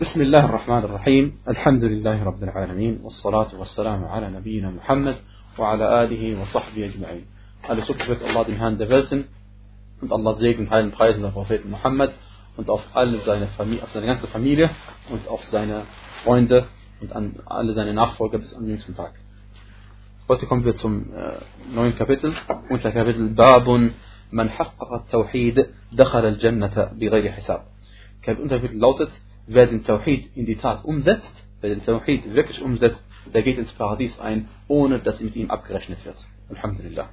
بسم الله الرحمن الرحيم الحمد لله رب العالمين والصلاة والسلام على نبينا Muhammad وعلى آله وصحبه أجمعين wird Allah dem Herrn der Welten und Allah Heil und Preisen der Propheten Muhammad und auf alle seine Familie, auf seine ganze Familie und auf seine Freunde und an alle seine Nachfolger bis am jüngsten Tag. Heute kommen wir zum äh, neuen Kapitel, unter Kapitel Babun man haqqaqa tawhid dakhal al-jannata bighayri hisab. Kapitel lautet, wer den Tawhid in die Tat umsetzt, wer den Tawhid wirklich umsetzt, der geht ins Paradies ein, ohne dass mit ihm abgerechnet wird. Alhamdulillah.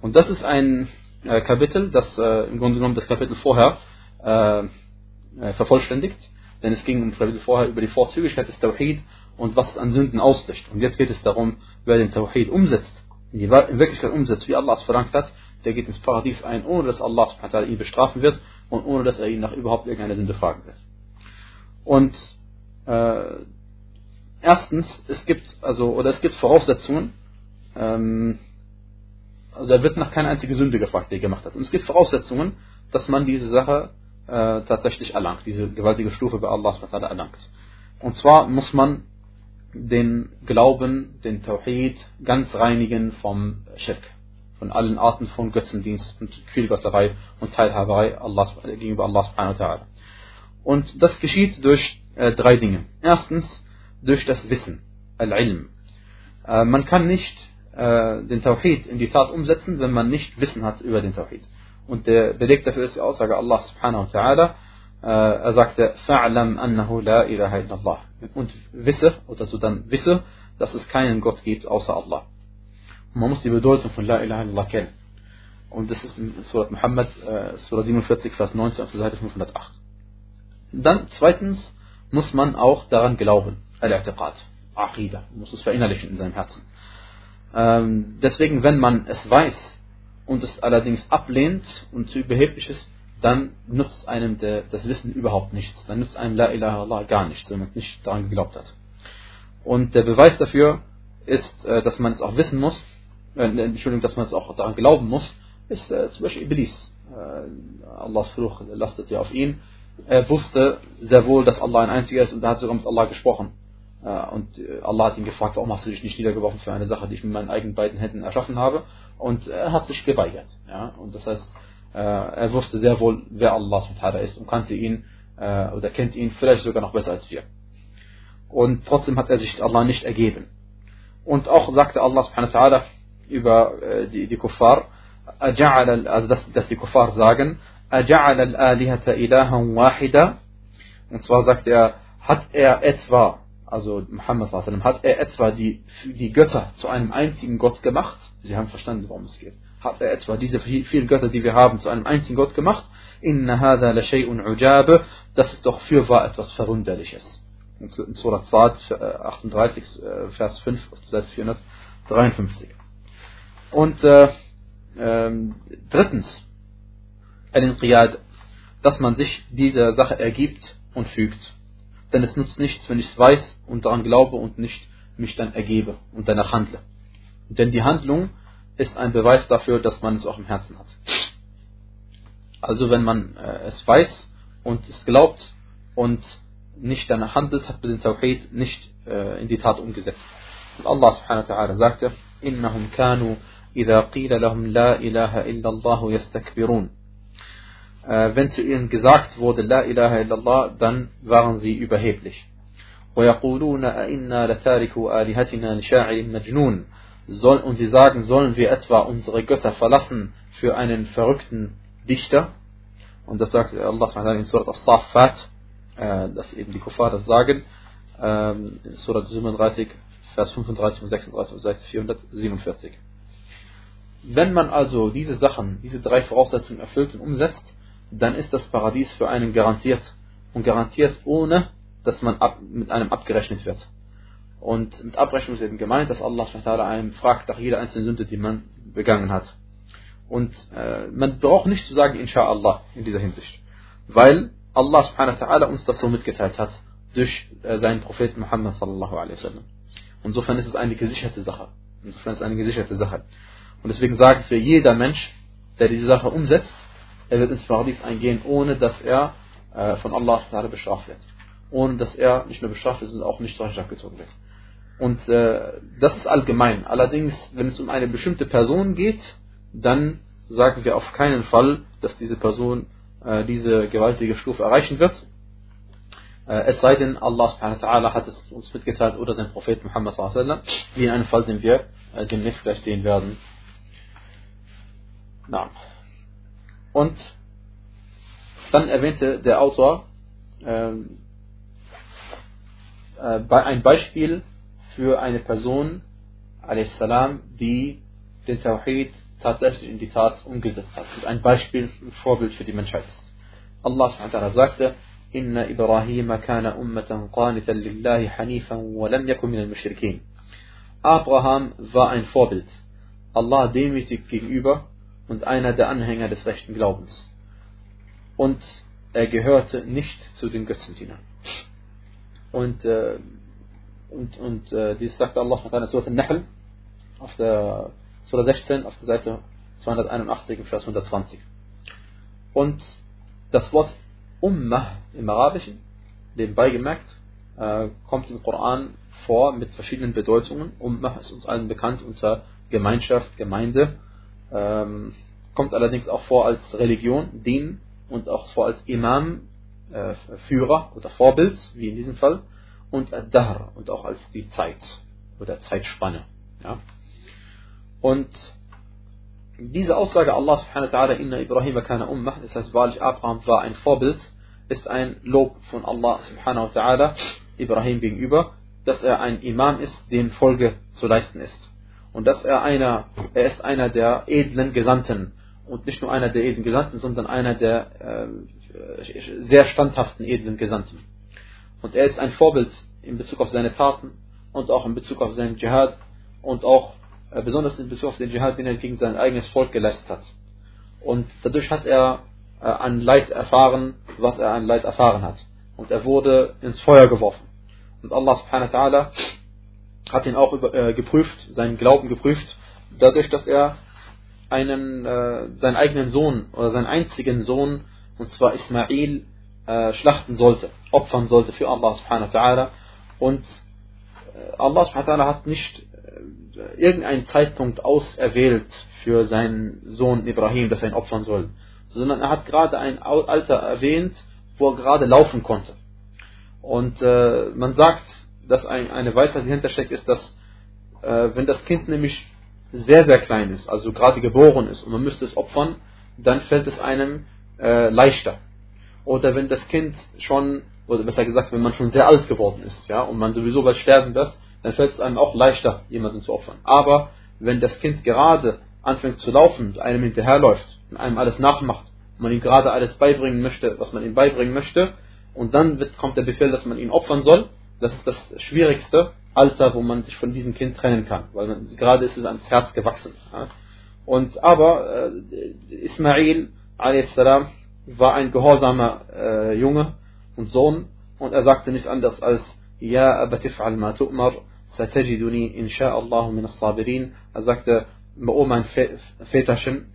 Und das ist ein äh, Kapitel, das äh, im Grunde genommen das Kapitel vorher äh, äh vervollständigt, denn es ging im Kapitel vorher über die Vorzüglichkeit des Tawhid und was es an Sünden auslöscht. Und jetzt geht es darum, wer den Tawhid umsetzt, in, die, Wirklichkeit umsetzt, wie Allah es verlangt hat, der geht ins Paradies ein, ohne dass Allah ihn bestrafen wird und ohne dass er ihn nach überhaupt irgendeiner Sünde fragen wird. Und äh, erstens, es gibt also oder es gibt Voraussetzungen. Ähm, also er wird nach keiner einzigen Sünde gefragt, die er gemacht hat. Und es gibt Voraussetzungen, dass man diese Sache äh, tatsächlich erlangt, diese gewaltige Stufe bei Allah erlangt. Und zwar muss man den Glauben, den Tawhid ganz reinigen vom Schirk, von allen Arten von Götzendienst und Vielgötterei und Teilhaberei Allah, gegenüber Allah subhanahu wa ta'ala. Und das geschieht durch äh, drei Dinge. Erstens durch das Wissen, Al-Ilm. Äh, man kann nicht äh, den Tawhid in die Tat umsetzen, wenn man nicht Wissen hat über den Tawhid. Und der Beleg dafür ist die Aussage Allah subhanahu wa ta'ala. Äh, er sagte, Fa'lam annahu la ilaha illallah. Und wisse, oder so dann wisse, dass es keinen Gott gibt außer Allah. Und man muss die Bedeutung von La ilaha illallah kennen. Und das ist in Surat Muhammad, äh, Surah 47, Vers 19 auf der Seite 508. Dann zweitens muss man auch daran glauben. Al-I'tiqad, Aqidah, muss es verinnerlichen in seinem Herzen. Ähm, deswegen, wenn man es weiß und es allerdings ablehnt und zu überheblich ist, dann nutzt einem der, das Wissen überhaupt nichts. Dann nutzt einem La ilaha Allah gar nichts, wenn man nicht daran geglaubt hat. Und der Beweis dafür ist, äh, dass man es auch wissen muss, äh, Entschuldigung, dass man es auch daran glauben muss, ist äh, zum Beispiel Iblis. Äh, Allahs Fluch lastet ja auf ihn er wusste sehr wohl, dass Allah ein einziger ist und er hat sogar mit Allah gesprochen. Äh, und äh, Allah hat ihn gefragt, warum hast du dich nicht niedergeworfen für eine Sache, die ich mit meinen eigenen beiden Händen erschaffen habe? Und er hat sich geweigert. Ja? Und das heißt, äh, er wusste sehr wohl, wer Allah ist und kannte ihn oder kennt ihn vielleicht sogar noch besser als wir. Und trotzdem hat er sich Allah nicht ergeben. Und auch sagte Allah subhanahu wa ta'ala über die, die Kuffar, also dass, dass die Kuffar sagen, أجعل الآلهة إلها واحدا und zwar sagt er, hat er etwa, also Muhammad sallam, hat er etwa die, die Götter zu einem einzigen Gott gemacht? Sie haben verstanden, worum es geht. Hat er etwa diese vielen Götter, die wir haben, zu einem einzigen Gott gemacht? Inna hadha la shay'un ujabe. Das ist doch fürwahr etwas Verwunderliches. In Surah 38, äh, Vers 5, Seite 453. Und äh, ähm, drittens, al-Inqiyad, dass man sich dieser Sache ergibt und fügt. Denn es nutzt nichts, wenn ich es weiß und daran glaube und nicht mich dann ergebe und danach handle. Denn die Handlung ist ein Beweis dafür, dass man es auch im Herzen hat. Also wenn man äh, es weiß und es glaubt und nicht danach handelt, hat man den Tawhid nicht äh, in die Tat umgesetzt. Und Allah subhanahu wa ta'ala sagte, إنهم كانوا إذا قيل لهم لا إله إلا الله يستكبرون äh, wenn zu ihnen gesagt wurde, La ilaha illallah, dann waren sie überheblich. وَيَقُولُونَ أَإِنَّا لَتَارِكُوا آلِهَتِنَا لِشَاعِرٍ مَجْنُونَ Soll, Und sie sagen, sollen wir etwa unsere Götter verlassen für einen verrückten Dichter? Und das sagt Allah in Surat As-Saffat, äh, dass eben die Kuffar das sagen, ähm, in Surat 37, Vers 35 und 36 Seite 447. Wenn man also diese Sachen, diese drei Voraussetzungen erfüllt und umsetzt, dann ist das Paradies für einen garantiert. Und garantiert ohne, dass man ab, mit einem abgerechnet wird. Und mit Abrechnung ist eben gemeint, dass Allah einem fragt nach jeder einzelnen Sünde, die man begangen hat. Und äh, man braucht nicht zu sagen, Insha'Allah, in dieser Hinsicht. Weil Allah uns das so mitgeteilt hat, durch äh, seinen Propheten Muhammad sallallahu wasallam. Insofern ist es eine gesicherte Sache. Insofern ist es eine gesicherte Sache. Und deswegen sagen für jeder Mensch, der diese Sache umsetzt, er wird ins Paradies eingehen, ohne dass er äh, von Allah bestraft wird. ohne dass er nicht nur bestraft ist, sondern auch nicht zur Rechenschaft gezogen wird. Und äh, das ist allgemein. Allerdings, wenn es um eine bestimmte Person geht, dann sagen wir auf keinen Fall, dass diese Person äh, diese gewaltige Stufe erreichen wird. Äh, es sei denn, Allah subhanahu hat es uns mitgeteilt oder sein Prophet Muhammad wasallam, wie in einem Fall, den wir äh, demnächst gleich sehen werden. Na. Und dann erwähnte der Autor ähm, äh, ein Beispiel für eine Person, salam, die den Tawhid tatsächlich in die Tat umgesetzt hat. Und ein Beispiel, ein Vorbild für die Menschheit ist. Allah subhanahu sagte, إن إبراهيم كان أمة قانتا لله حنيفا ولم يكن من المشركين. Abraham war ein Vorbild, Allah demütig gegenüber und einer der Anhänger des rechten Glaubens. Und er gehörte nicht zu den Götzendienern. Und, äh, und, und äh, dies sagt Allah in Surah Al-Nahl auf der Surah 16 auf der Seite 281 im Vers 120. Und das Wort Ummah im Arabischen, nebenbei gemerkt, äh, kommt im Koran vor mit verschiedenen Bedeutungen. Ummah ist uns allen bekannt unter Gemeinschaft, Gemeinde. Ähm, kommt allerdings auch vor als Religion, Din und auch vor als Imam, äh, Führer oder Vorbild, wie in diesem Fall. Und Ad-Dahr und auch als die Zeit oder Zeitspanne. Ja. Und diese Aussage Allah subhanahu wa ta'ala, inna Ibrahim kana ummah, das heißt wahrlich Abraham war ein Vorbild, ist ein Lob von Allah subhanahu wa ta'ala Ibrahim gegenüber, dass er ein Imam ist, dem Folge zu leisten ist. Und dass er einer, er ist einer der edlen Gesandten. Und nicht nur einer der edlen Gesandten, sondern einer der äh, sehr standhaften edlen Gesandten. Und er ist ein Vorbild in Bezug auf seine Taten und auch in Bezug auf seinen Dschihad und auch äh, besonders in Bezug auf den Dschihad, den er gegen sein eigenes Volk geleistet hat. Und dadurch hat er äh, an Leid erfahren, was er an Leid erfahren hat. Und er wurde ins Feuer geworfen. Und Allah subhanahu wa ta'ala hat ihn auch äh, geprüft, seinen Glauben geprüft, dadurch, dass er einen, äh, seinen eigenen Sohn oder seinen einzigen Sohn, und zwar Ismail, äh, schlachten sollte, opfern sollte für Allah subhanahu wa ta'ala. Und äh, Allah subhanahu wa ta'ala hat nicht irgendeinen Zeitpunkt auserwählt für seinen Sohn Ibrahim, dass er ihn opfern soll, sondern er hat gerade ein Alter erwähnt, wo er gerade laufen konnte. Und äh, man sagt, dass ein, eine Weisheit dahinter steckt, ist, dass äh, wenn das Kind nämlich sehr, sehr klein ist, also gerade geboren ist und man müsste es opfern, dann fällt es einem äh, leichter. Oder wenn das Kind schon, oder besser gesagt, wenn man schon sehr alt geworden ist, ja, und man sowieso bald sterben wird, dann fällt es einem auch leichter, jemanden zu opfern. Aber wenn das Kind gerade anfängt zu laufen einem hinterherläuft und einem alles nachmacht und man ihm gerade alles beibringen möchte, was man ihm beibringen möchte, und dann wird, kommt der Befehl, dass man ihn opfern soll, das ist das schwierigste Alter, wo man sich von diesem Kind trennen kann, weil man, gerade ist es ans Herz gewachsen. Ja. Und aber äh, Ismail a.s. war ein gehorsamer äh, Junge und Sohn und er sagte nicht anders als Ja abatif'al ma tu'mar satajiduni insha'Allah min as-sabirin. Er sagte, oh mein Väterchen,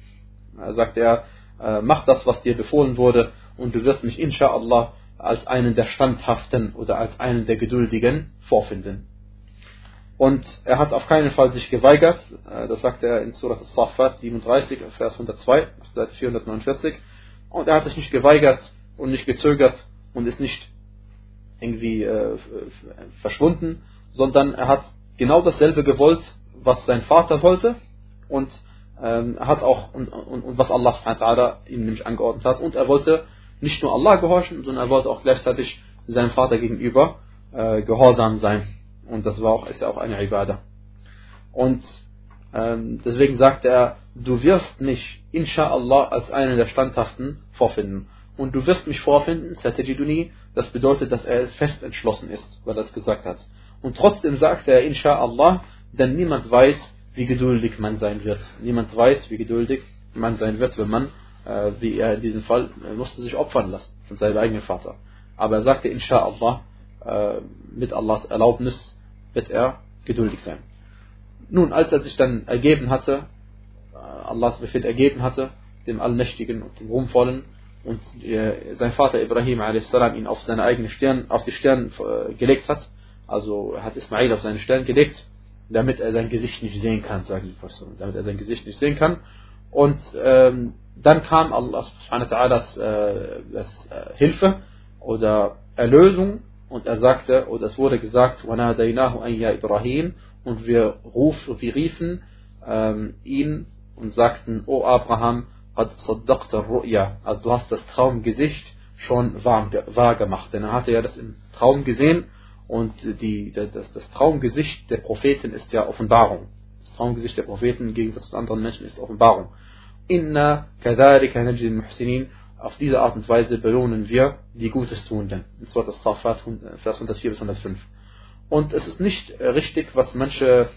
er sagte er, äh, mach das, was dir befohlen wurde und du wirst mich insha'Allah als einen der Standhaften oder als einen der Geduldigen vorfinden. Und er hat auf keinen Fall sich geweigert, äh, das sagte er in Surat al-Safat 37, Vers 102, Seite 449, und er hat sich nicht geweigert und nicht gezögert und ist nicht irgendwie äh, verschwunden, sondern er hat genau dasselbe gewollt, was sein Vater wollte und ähm, hat auch und, und, und was Allah ihm nämlich angeordnet hat und er wollte nicht nur Allah gehorchen, sondern er wollte auch gleichzeitig seinem Vater gegenüber äh, gehorsam sein. Und das war auch ist ja auch eine Ibadah. Und ähm, deswegen sagte er du wirst mich inshallah als einen der Standhaften vorfinden. Und du wirst mich vorfinden satajiduni das bedeutet dass er fest entschlossen ist weil er das gesagt hat. Und trotzdem sagt er, inshallah, denn niemand weiß, wie geduldig man sein wird. Niemand weiß, wie geduldig man sein wird, wenn man, äh, wie er in diesem Fall, musste sich opfern lassen von seinem eigenen Vater. Aber er sagte, inshallah, äh, mit Allahs Erlaubnis wird er geduldig sein. Nun, als er sich dann ergeben hatte, äh, Allahs Befehl ergeben hatte, dem Allmächtigen und dem Ruhmvollen, und äh, sein Vater Ibrahim a.s. ihn auf seine eigene Stirn, auf die Stirn äh, gelegt hat, also hat Ismail auf seine Stirn gelegt, damit er sein Gesicht nicht sehen kann, sagen die Pastor, damit er sein Gesicht nicht sehen kann. Und ähm, dann kam Allah subhanahu wa ta'ala äh, das, äh, Hilfe oder Erlösung und er sagte, oder es wurde gesagt, وَنَادَيْنَاهُ أَنْ يَا Ibrahim und wir, ruf, wir riefen ähm, ihn und sagten, O Abraham, قد صدقت الرؤيا, also du hast das Traumgesicht schon wahr, wahr gemacht, denn er hatte ja das im Traum gesehen und die, das, das Traumgesicht der Propheten ist ja Offenbarung. Das Traumgesicht der Propheten im Gegensatz zu anderen Menschen ist Offenbarung. Inna kadhalika najzil muhsinin. Auf diese Art und Weise belohnen wir die Gutes Tuenden. In Surat al-Safat, Vers 104 bis 105. Und es ist nicht richtig, was manche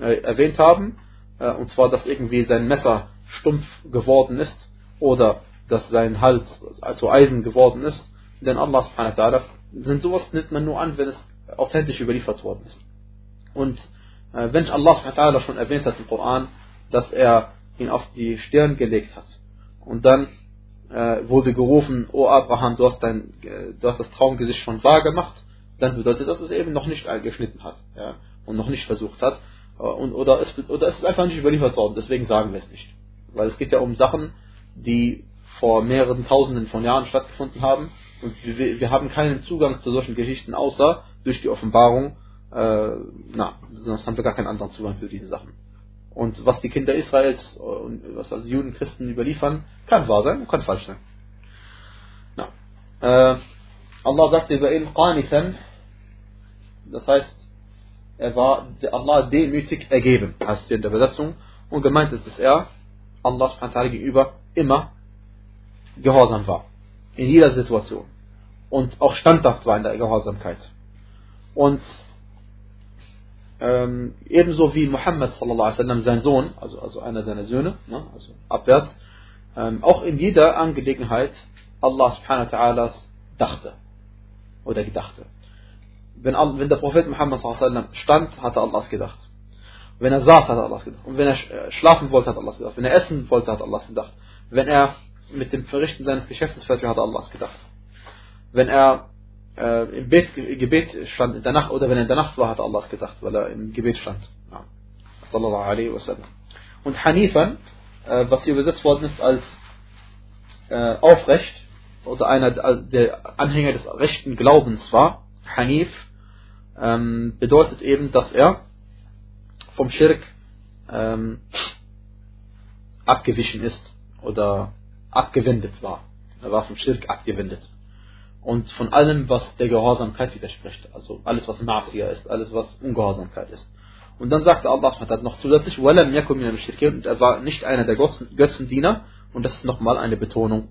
äh, erwähnt haben, äh, und zwar, dass irgendwie sein Messer stumpf geworden ist oder dass sein Hals also Eisen geworden ist. Denn Allah subhanahu wa ta'ala, sowas nimmt man nur an, wenn es authentisch überliefert worden ist. Und äh, wenn Allah subhanahu wa ta'ala schon erwähnt hat im Koran, dass er ihn auf die Stirn gelegt hat und dann äh, wurde gerufen, O Abraham, du hast, dein, äh, du hast das Traumgesicht schon wahr gemacht, dann bedeutet das, dass es eben noch nicht geschnitten hat ja, und noch nicht versucht hat. Äh, und, oder, es, oder es ist einfach nicht überliefert worden, deswegen sagen wir es nicht. Weil es geht ja um Sachen, die vor mehreren Tausenden von Jahren stattgefunden haben und wir, wir haben keinen Zugang zu solchen Geschichten, außer durch die Offenbarung. Äh, na, sonst haben wir gar keinen anderen Zugang zu diesen Sachen. Und was die Kinder Israels und was also Juden, Christen überliefern, kann wahr sein und kann falsch sein. Na. Äh, Allah sagte über ihn Qanithan, das heißt, er war Allah demütig ergeben, heißt hier in der Übersetzung. Und gemeint ist, dass er Allah subhanahu gegenüber immer gehorsam war. In jeder Situation. Und auch standhaft war in der Gehorsamkeit. Und ähm, ebenso wie Muhammad wasallam, sein Sohn, also, also einer seiner Söhne, ne, also abwärts, ähm, auch in jeder Angelegenheit Allah subhanahu ta'ala dachte oder gedachte. Wenn, wenn der Prophet Muhammad wasallam stand, hat er Allah gedacht. Wenn er saß, hat Allah gedacht. Und wenn er äh, schlafen wollte, hat Allah gedacht. Wenn er essen wollte, hat Allah gedacht. Wenn er mit dem Verrichten seines Geschäftes fertig hat er Allah gedacht. Wenn er äh, im Bet, Gebet stand in der Nacht oder wenn er in der Nacht war, hat Allah gedacht, weil er im Gebet stand. Sallallahu alaihi wasallam. Und Hanifan, äh, was hier übersetzt worden ist als äh, aufrecht, oder einer der Anhänger des rechten Glaubens war, Hanif, ähm, bedeutet eben, dass er vom Schirk ähm, abgewichen ist oder abgewendet war. Er war vom Schirk abgewendet und von allem, was der Gehorsamkeit widerspricht. Also alles, was Mafia ist, alles, was Ungehorsamkeit ist. Und dann sagte Allah hat noch zusätzlich, und er war nicht einer der Götzendiener, und das ist nochmal eine Betonung.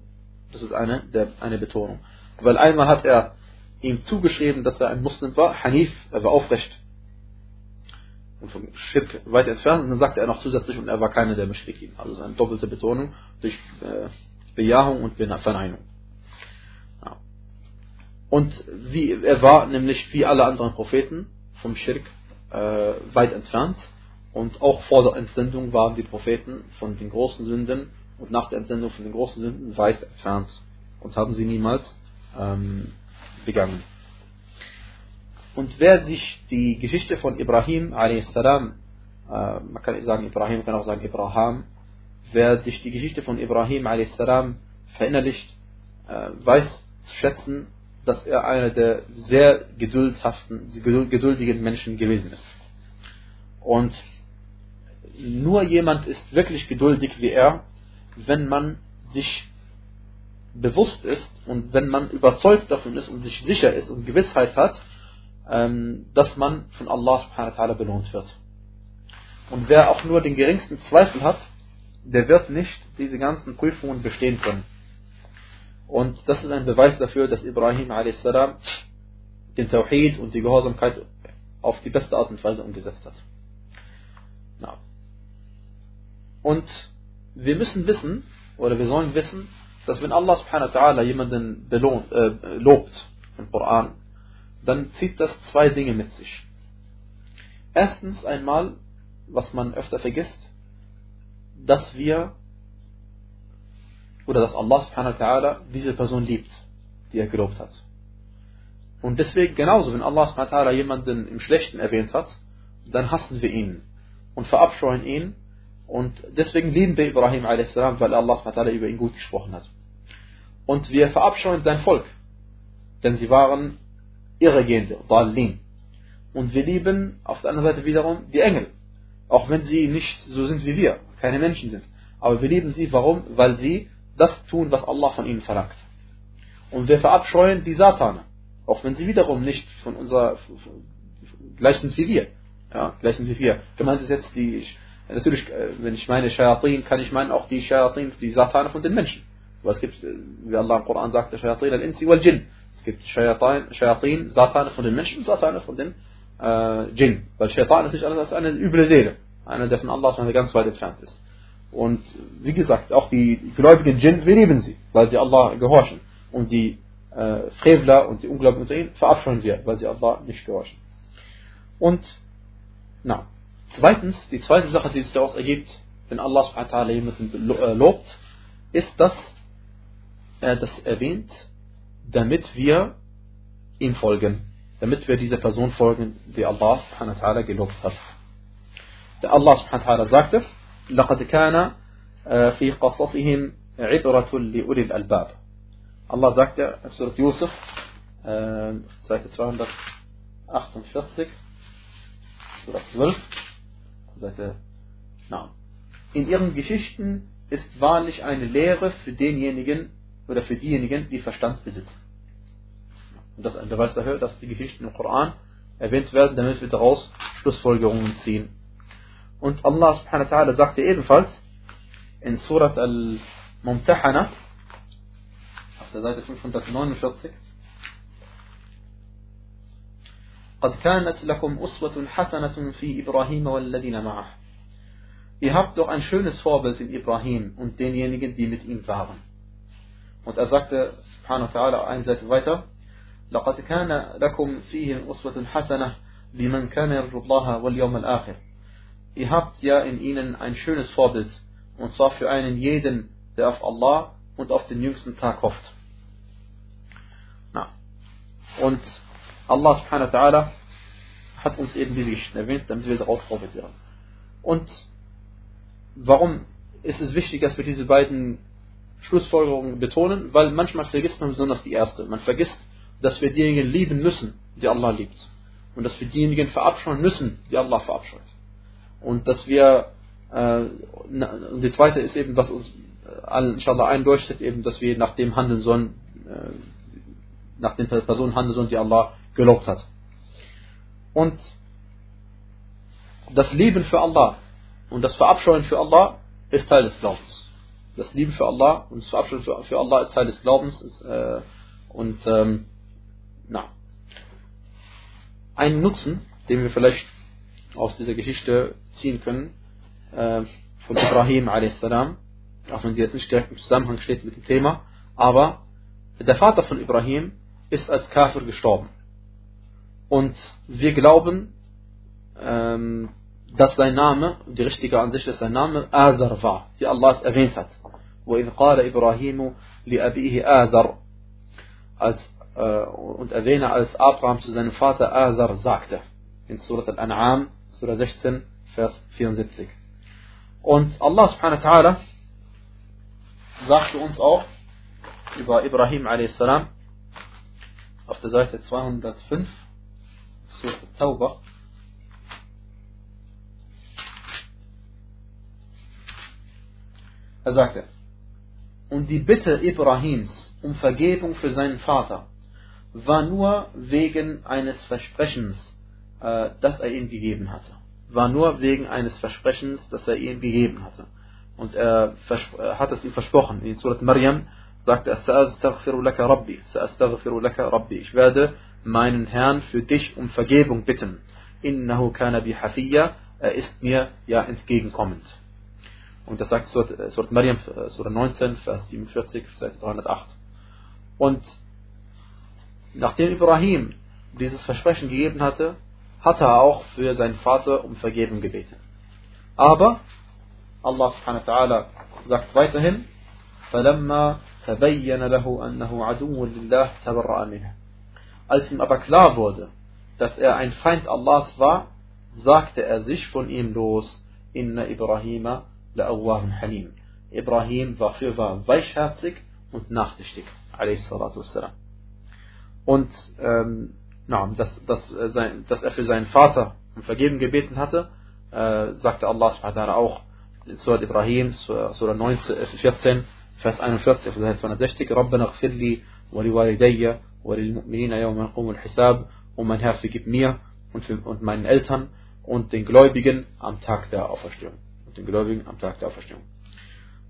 Das ist eine, der, eine Betonung. Weil einmal hat er ihm zugeschrieben, dass er ein Muslim war, Hanif, er war aufrecht und vom Schirk weit entfernt, und dann sagte er noch zusätzlich, und er war keiner der Mushrikin. Also eine doppelte Betonung durch äh, Bejahung und Verneinung. Und wie, er war nämlich wie alle anderen Propheten vom Schirk äh, weit entfernt. Und auch vor der Entsendung waren die Propheten von den großen Sünden und nach der Entsendung von den großen Sünden weit entfernt und haben sie niemals ähm, begangen. Und wer sich die Geschichte von Ibrahim a.s., äh, man kann nicht sagen Ibrahim, man kann auch sagen Ibrahim, wer sich die Geschichte von Ibrahim a.s. verinnerlicht, äh, weiß zu schätzen, dass er einer der sehr geduldhaften, geduldigen Menschen gewesen ist. Und nur jemand ist wirklich geduldig wie er, wenn man sich bewusst ist und wenn man überzeugt davon ist und sich sicher ist und Gewissheit hat, ähm, dass man von Allah subhanahu wa ta'ala belohnt wird. Und wer auch nur den geringsten Zweifel hat, der wird nicht diese ganzen Prüfungen bestehen können. Und das ist ein Beweis dafür, dass Ibrahim a.s. den Tawhid und die Gehorsamkeit auf die beste Art und Weise umgesetzt hat. Ja. Und wir müssen wissen, oder wir sollen wissen, dass wenn Allah subhanahu wa ta'ala jemanden belohnt, äh, lobt im Koran, dann zieht das zwei Dinge mit sich. Erstens einmal, was man öfter vergisst, dass wir oder dass Allah subhanahu wa ta'ala diese Person liebt, die er gelobt hat. Und deswegen genauso, wenn Allah subhanahu wa ta'ala jemanden im Schlechten erwähnt hat, dann hassen wir ihn und verabscheuen ihn. Und deswegen lieben wir Ibrahim a.s., weil Allah subhanahu wa ta'ala über ihn gut gesprochen hat. Und wir verabscheuen sein Volk, denn sie waren Irregehende, Dalin. Und wir lieben auf der anderen Seite wiederum die Engel, auch wenn sie nicht so sind wie wir, keine Menschen sind. Aber wir lieben sie, warum? Weil sie das tun, was Allah von ihnen verlangt. Und wir verabscheuen die Satane, auch wenn sie wiederum nicht von unserer gleich sind wie wir. Ja, gleich sind wie wir. Gemeint ist jetzt die, natürlich, äh, wenn ich meine Shayatin, kann ich meinen auch die Shayatin, die Satane von den Menschen. Aber es gibt, äh, wie Allah im Koran sagt, Shayatin al-Insi wal-Jinn. Es gibt Shayatin, Satane von den Menschen und Satane von den äh, Jinn. Weil Shaitan ist nicht alles als eine üble Seele. Einer, der von Allah ganz weit entfernt ist. Und wie gesagt, auch die gläubigen Jinn, wir lieben sie, weil sie Allah gehorchen. Und die äh, Frevler und die Ungläubigen unter ihnen verabscheuen wir, weil sie Allah nicht gehorchen. Und, na, zweitens, die zweite Sache, die sich daraus ergibt, wenn Allah jemanden äh, lobt, ist, dass er das erwähnt, damit wir ihm folgen, damit wir dieser Person folgen, die Allah gelobt hat. Der Allah subhanahu sagte, لقد كان في قصصهم عبرة لأولي الألباب. Allah sagte in Surat Yusuf, Seite 248, Surat 12, Seite, na, in ihren Geschichten ist wahrlich eine Lehre für denjenigen oder für diejenigen, die Verstand besitzen. Und das ist ein Beweis dafür, dass die Geschichten im Koran erwähnt werden, damit wir daraus Schlussfolgerungen ziehen. Und Allah subhanahu wa ta'ala sagte ebenfalls in Surat al-Mumtahana, auf der Seite 549, قد كانت لكم أسوة حسنة في إبراهيم والذين معه. Ihr habt doch ein schönes Vorbild in Ibrahim und denjenigen, die mit ihm waren. Und er sagte, subhanahu wa ta'ala, eine Seite weiter, لقد كان لكم فيهم أسوة حسنة لمن كان يرجو الله واليوم الآخر Ihr habt ja in ihnen ein schönes Vorbild, und zwar für einen jeden, der auf Allah und auf den jüngsten Tag hofft. Na. Und Allah subhanahu wa ta'ala hat uns eben diese Geschichten erwähnt, damit wir darauf profitieren. Und warum ist es wichtig, dass wir diese beiden Schlussfolgerungen betonen? Weil manchmal vergisst man besonders die erste. Man vergisst dass wir diejenigen lieben müssen, die Allah liebt. Und dass wir diejenigen verabscheuen müssen, die Allah verabscheut. Und dass wir, äh, und die zweite ist eben, was uns allen inshallah einleuchtet, eben, dass wir nach dem handeln sollen, äh, nach den Personen handeln sollen, die Allah gelobt hat. Und das Lieben für Allah und das Verabscheuen für Allah ist Teil des Glaubens. Das Lieben für Allah und das Verabscheuen für, Allah ist Teil des Glaubens. Äh, und ähm, na. Ein Nutzen, den wir vielleicht aus dieser Geschichte ziehen können, äh, von Ibrahim a.s., auch wenn sie jetzt nicht direkt im Zusammenhang steht mit dem Thema, aber der Vater von Ibrahim ist als Kafir gestorben. Und wir glauben, ähm, dass sein Name, die richtige Ansicht ist sein Name, Azar war, wie Allah es erwähnt hat. وإذ قال إبراهيم لأبيه آزر als äh, und erwähne, als Abraham zu seinem Vater Azar sagte. In Surat Al-An'am, Surah 16, Vers 74. Und Allah subhanahu wa ta'ala sagte uns auch über Ibrahim a.s. auf der Seite 205, Surah Tawbah, er sagte, und die Bitte Ibrahims um Vergebung für seinen Vater war nur wegen eines Versprechens, äh, das er ihm gegeben hatte. War nur wegen eines Versprechens, das er ihm gegeben hatte. Und er hat es ihm versprochen. In Surat Maryam sagt er, Rabbi, Rabbi. Ich werde meinen Herrn für dich um Vergebung bitten. Innahu kana bi hafiyya. Er ist mir ja entgegenkommend. Und das sagt Surat, äh, Surat Maryam, äh, Surat 19, Vers 47, Seite 308. Und Nachdem Ibrahim dieses Versprechen gegeben hatte, hatte er auch für seinen Vater um Vergebung gebeten. Aber Allah subhanahu wa ta'ala sagt weiterhin, فلما تبين له أنه عدو لله تبرأ منه Als ihm aber klar wurde, dass er ein Feind Allahs war, sagte er sich von ihm los, Inna Ibrahima la'awwahun halim. Ibrahim war für war weichherzig und nachsichtig, Und ähm, na, dass, dass, äh, dass er für seinen Vater um Vergeben gebeten hatte, äh, sagte Allah subhanahu auch in Surah Ibrahim, Surah 19, 14, Vers 41, Vers 260, Rabbana gfirli wa liwalidayya wa lilmu'minina yawma yaqumul hisab, und mein Herr vergib mir und, für, und meinen Eltern und den Gläubigen am Tag der Auferstehung. Und den Gläubigen am Tag der Auferstehung.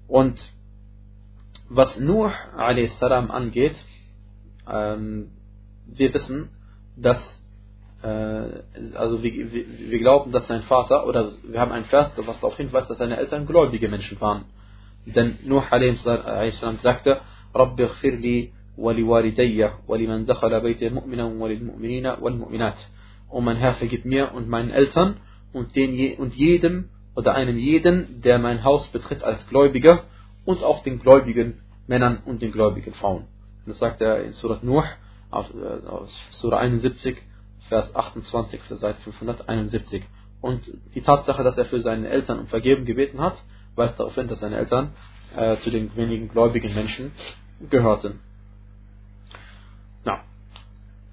Und was Nuh a.s. angeht, ähm, wir wissen, dass äh, also wir, wir, wir, glauben, dass sein Vater, oder wir haben einen Vers, was darauf hinweist, dass seine Eltern gläubige Menschen waren. Denn Nuh a.s. sagte, Rabbi اغفر ولوالدي ولمن دخل بيتي مؤمنا وللمؤمنين والمؤمنات. Und mein Herr vergib mir und meinen Eltern und, den, und jedem oder einem jeden, der mein Haus betritt als Gläubiger und auch den gläubigen Männern und den gläubigen Frauen. das sagt er in Surat Nuh, auf, äh, aus Surah 71, Vers 28, für Seite 571. Und die Tatsache, dass er für seine Eltern um Vergeben gebeten hat, weist darauf hin, dass seine Eltern äh, zu den wenigen gläubigen Menschen gehörten. Na.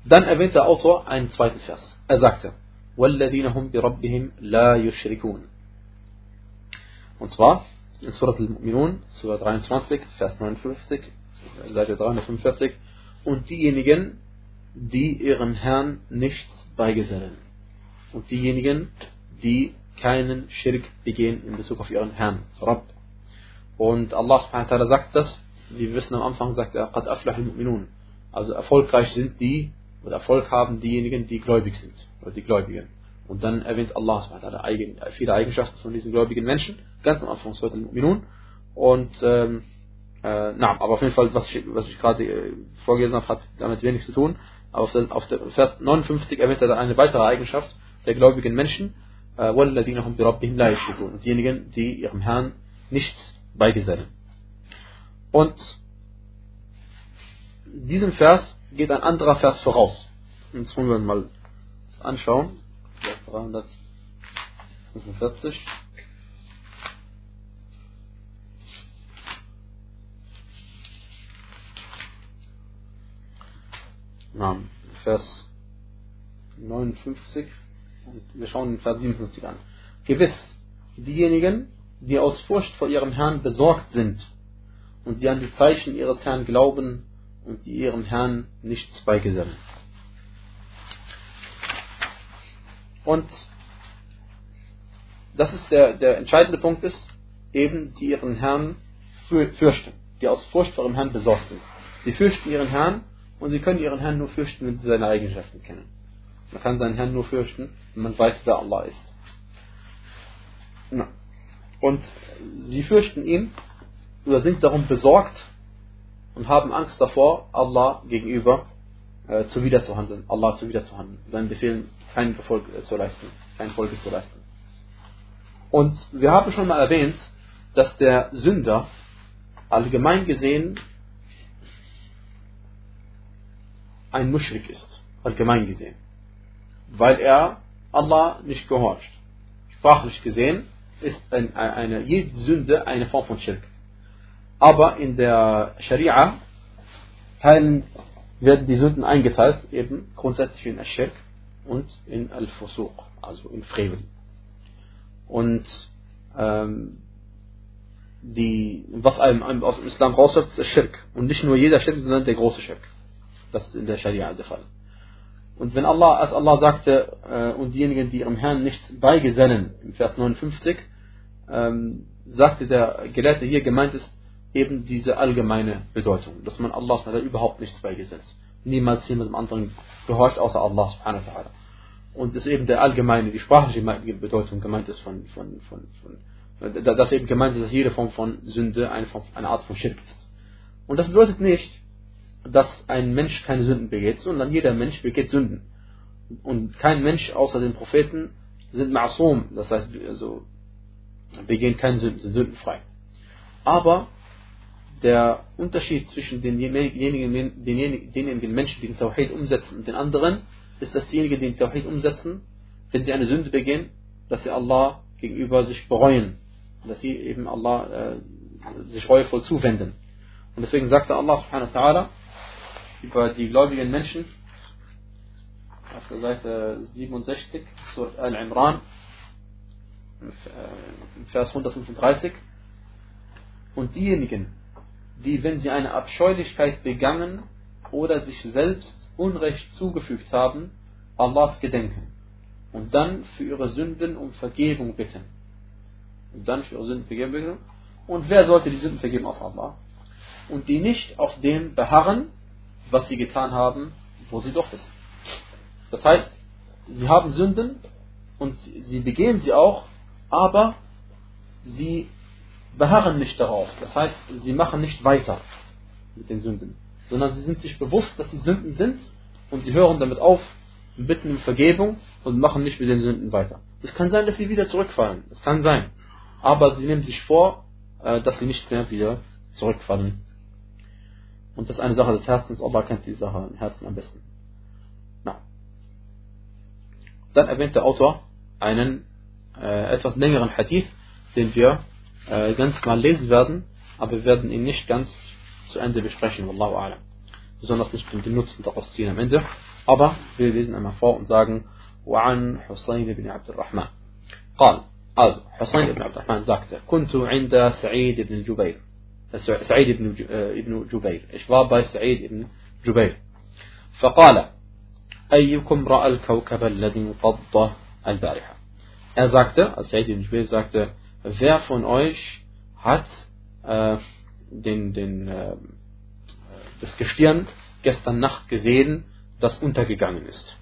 Dann erwähnt der Autor einen zweiten Vers. Er sagte, وَالَّذِينَ هُمْ بِرَبِّهِمْ لَا يُشْرِكُونَ Und zwar in Surat al-Mu'minun, Surah 23, Vers 59, Seite 345, und diejenigen, die ihren Herrn nicht beigesellen. Und diejenigen, die keinen Schirk begehen in Bezug auf ihren Herrn, Rabb. Und Allah subhanahu wa ta'ala sagt das, wie wir wissen am Anfang, sagt er, قَدْ أَفْلَحِ الْمُؤْمِنُونَ Also erfolgreich sind die, oder Erfolg haben diejenigen, die gläubig sind, oder die Gläubigen. Und dann erwähnt Allah subhanahu wa ta'ala viele Eigenschaften von diesen gläubigen Menschen, ganz am Anfang Surat al-Mu'minun. Und ähm, äh, na, aber auf jeden Fall, was ich, was ich gerade äh, vorgelesen habe, hat damit wenig zu tun. Aber auf, der, auf der Vers 59 erwähnt er dann eine weitere Eigenschaft der gläubigen Menschen. Äh, und diejenigen, die ihrem Herrn nichts beigesellen. Und diesem Vers geht ein anderer Vers voraus. Jetzt wollen wir uns mal anschauen. 345. Namen, Vers 59 und wir schauen den Vers 57 an. Gewiss, diejenigen, die aus Furcht vor ihrem Herrn besorgt sind und die an die Zeichen ihres Herrn glauben und die ihrem Herrn nichts beigesellen. Und das ist der, der entscheidende Punkt ist, eben die ihren Herrn fürchten, die aus Furcht vor ihrem Herrn besorgt sind. Sie fürchten ihren Herrn und sie können ihren Herrn nur fürchten, wenn sie seine Eigenschaften kennen. Man kann seinen Herrn nur fürchten, wenn man weiß, wer Allah ist. Und sie fürchten ihn oder sind darum besorgt und haben Angst davor, Allah gegenüber äh, zuwiderzuhandeln, Allah zuwiderzuhandeln, seinen Befehlen keinen Erfolg äh, zu leisten, keinen Folge zu leisten. Und wir haben schon mal erwähnt, dass der Sünder allgemein gesehen ein Muschrik ist, allgemein gesehen, weil er Allah nicht gehorcht. Sprachlich gesehen ist eine, eine, jede Sünde eine Form von Schirk. Aber in der Scharia teilen, werden die Sünden eingeteilt, eben grundsätzlich in Al-Shirk und in Al-Fusuq, also in Frevel. Und ähm, die, was einem aus dem Islam rausfällt, ist Schirk. Und nicht nur jeder Schirk, sondern der große Schirk. Das in der Scharia der Fall. Und wenn Allah, als Allah sagte, äh, und diejenigen, die ihrem Herrn nicht beigesellen, im Vers 59, ähm, sagte der Gelehrte hier, gemeint ist eben diese allgemeine Bedeutung, dass man Allah überhaupt nichts beigesetzt. Niemals jemandem anderen gehorcht, außer Allah subhanahu wa ta'ala. Und das eben der allgemeine, die sprachliche Bedeutung gemeint ist von, von, von, von dass eben gemeint ist, dass jede Form von Sünde eine, Form, eine Art von Schirk ist. Und das bedeutet nicht, dass ein Mensch keine Sünden begeht, sondern jeder Mensch begeht Sünden. Und kein Mensch außer den Propheten sind ma'asum, das heißt, also, begehen keine Sünden, sind sündenfrei. Aber der Unterschied zwischen denjenigen, denjenigen, Menschen, die den Tawhid umsetzen und den anderen, ist, dass diejenigen, die den Tawhid umsetzen, wenn sie eine Sünde begehen, dass sie Allah gegenüber sich bereuen. Dass sie eben Allah äh, sich reuevoll zuwenden. Und deswegen sagte Allah subhanahu wa ta'ala über die gläubigen Menschen auf der Seite 67, Surat Al-Imran, Vers 135. Und diejenigen, die, wenn sie eine Abscheulichkeit begangen oder sich selbst Unrecht zugefügt haben, Allahs gedenken und dann für ihre Sünden um Vergebung bitten. Und dann für ihre Sünden Vergebung bitten. Und wer sollte die Sünden vergeben aus Allah? Und die nicht auf dem beharren, was sie getan haben, wo sie doch ist. Das heißt, sie haben Sünden und sie begehen sie auch, aber sie beharren nicht darauf. Das heißt, sie machen nicht weiter mit den Sünden, sondern sie sind sich bewusst, dass sie Sünden sind und sie hören damit auf, bitten um Vergebung und machen nicht mit den Sünden weiter. Es kann sein, dass sie wieder zurückfallen. Es kann sein. Aber sie nehmen sich vor, äh, dass sie nicht mehr wieder zurückfallen. Und das ist eine Sache des Herzens. Allah kennt die Sache im Herzen am besten. Na. Dann erwähnt der Autor einen äh, etwas längeren Hadith, den wir äh, ganz mal lesen werden, aber wir werden ihn nicht ganz zu Ende besprechen, Wallahu a'lam. Besonders nicht den Nutzen daraus ziehen am Ende. Aber wir lesen einmal vor und sagen, وعن حسين بن عبد الرحمن قال also حسين بن عبد الرحمن sagte كنت عند سعيد بن جبير سعيد بن ابن جبير ich war bei سعيد بن جبير فقال أيكم رأى الكوكب الذي انقض البارحة er sagte als Said ibn Jubair sagte wer von euch hat äh, den, den, äh, das Gestirn gestern Nacht gesehen, das untergegangen ist.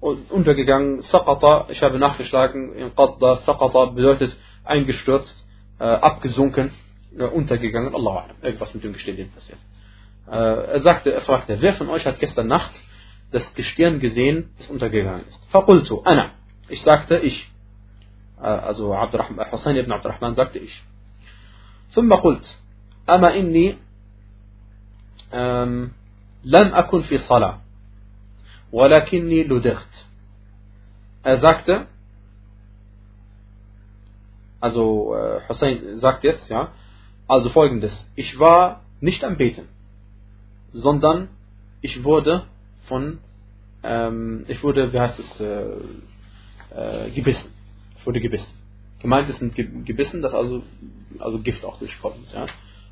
Und untergegangen, Saqata, ich habe nachgeschlagen, in Qadda, Saqata bedeutet eingestürzt, äh, abgesunken, äh, untergegangen, Allah, irgendwas mit dem Gestirn passiert. Äh, er sagte, er fragte, wer von euch hat gestern Nacht das Gestirn gesehen, das untergegangen ist? Faqultu, Anna. Ich sagte, ich. also Abdurrahman, Hussein ibn Abdurrahman sagte ich. ثم قلت أما إني لم أكن في صلاة ولكني لدغت er sagte also Hussein sagt jetzt ja also folgendes ich war nicht am Beten sondern ich wurde von ähm, ich wurde wie heißt es äh, äh, gebissen ich wurde gebissen gemeint ist ein Gebissen das also also Gift auch durchkommt ja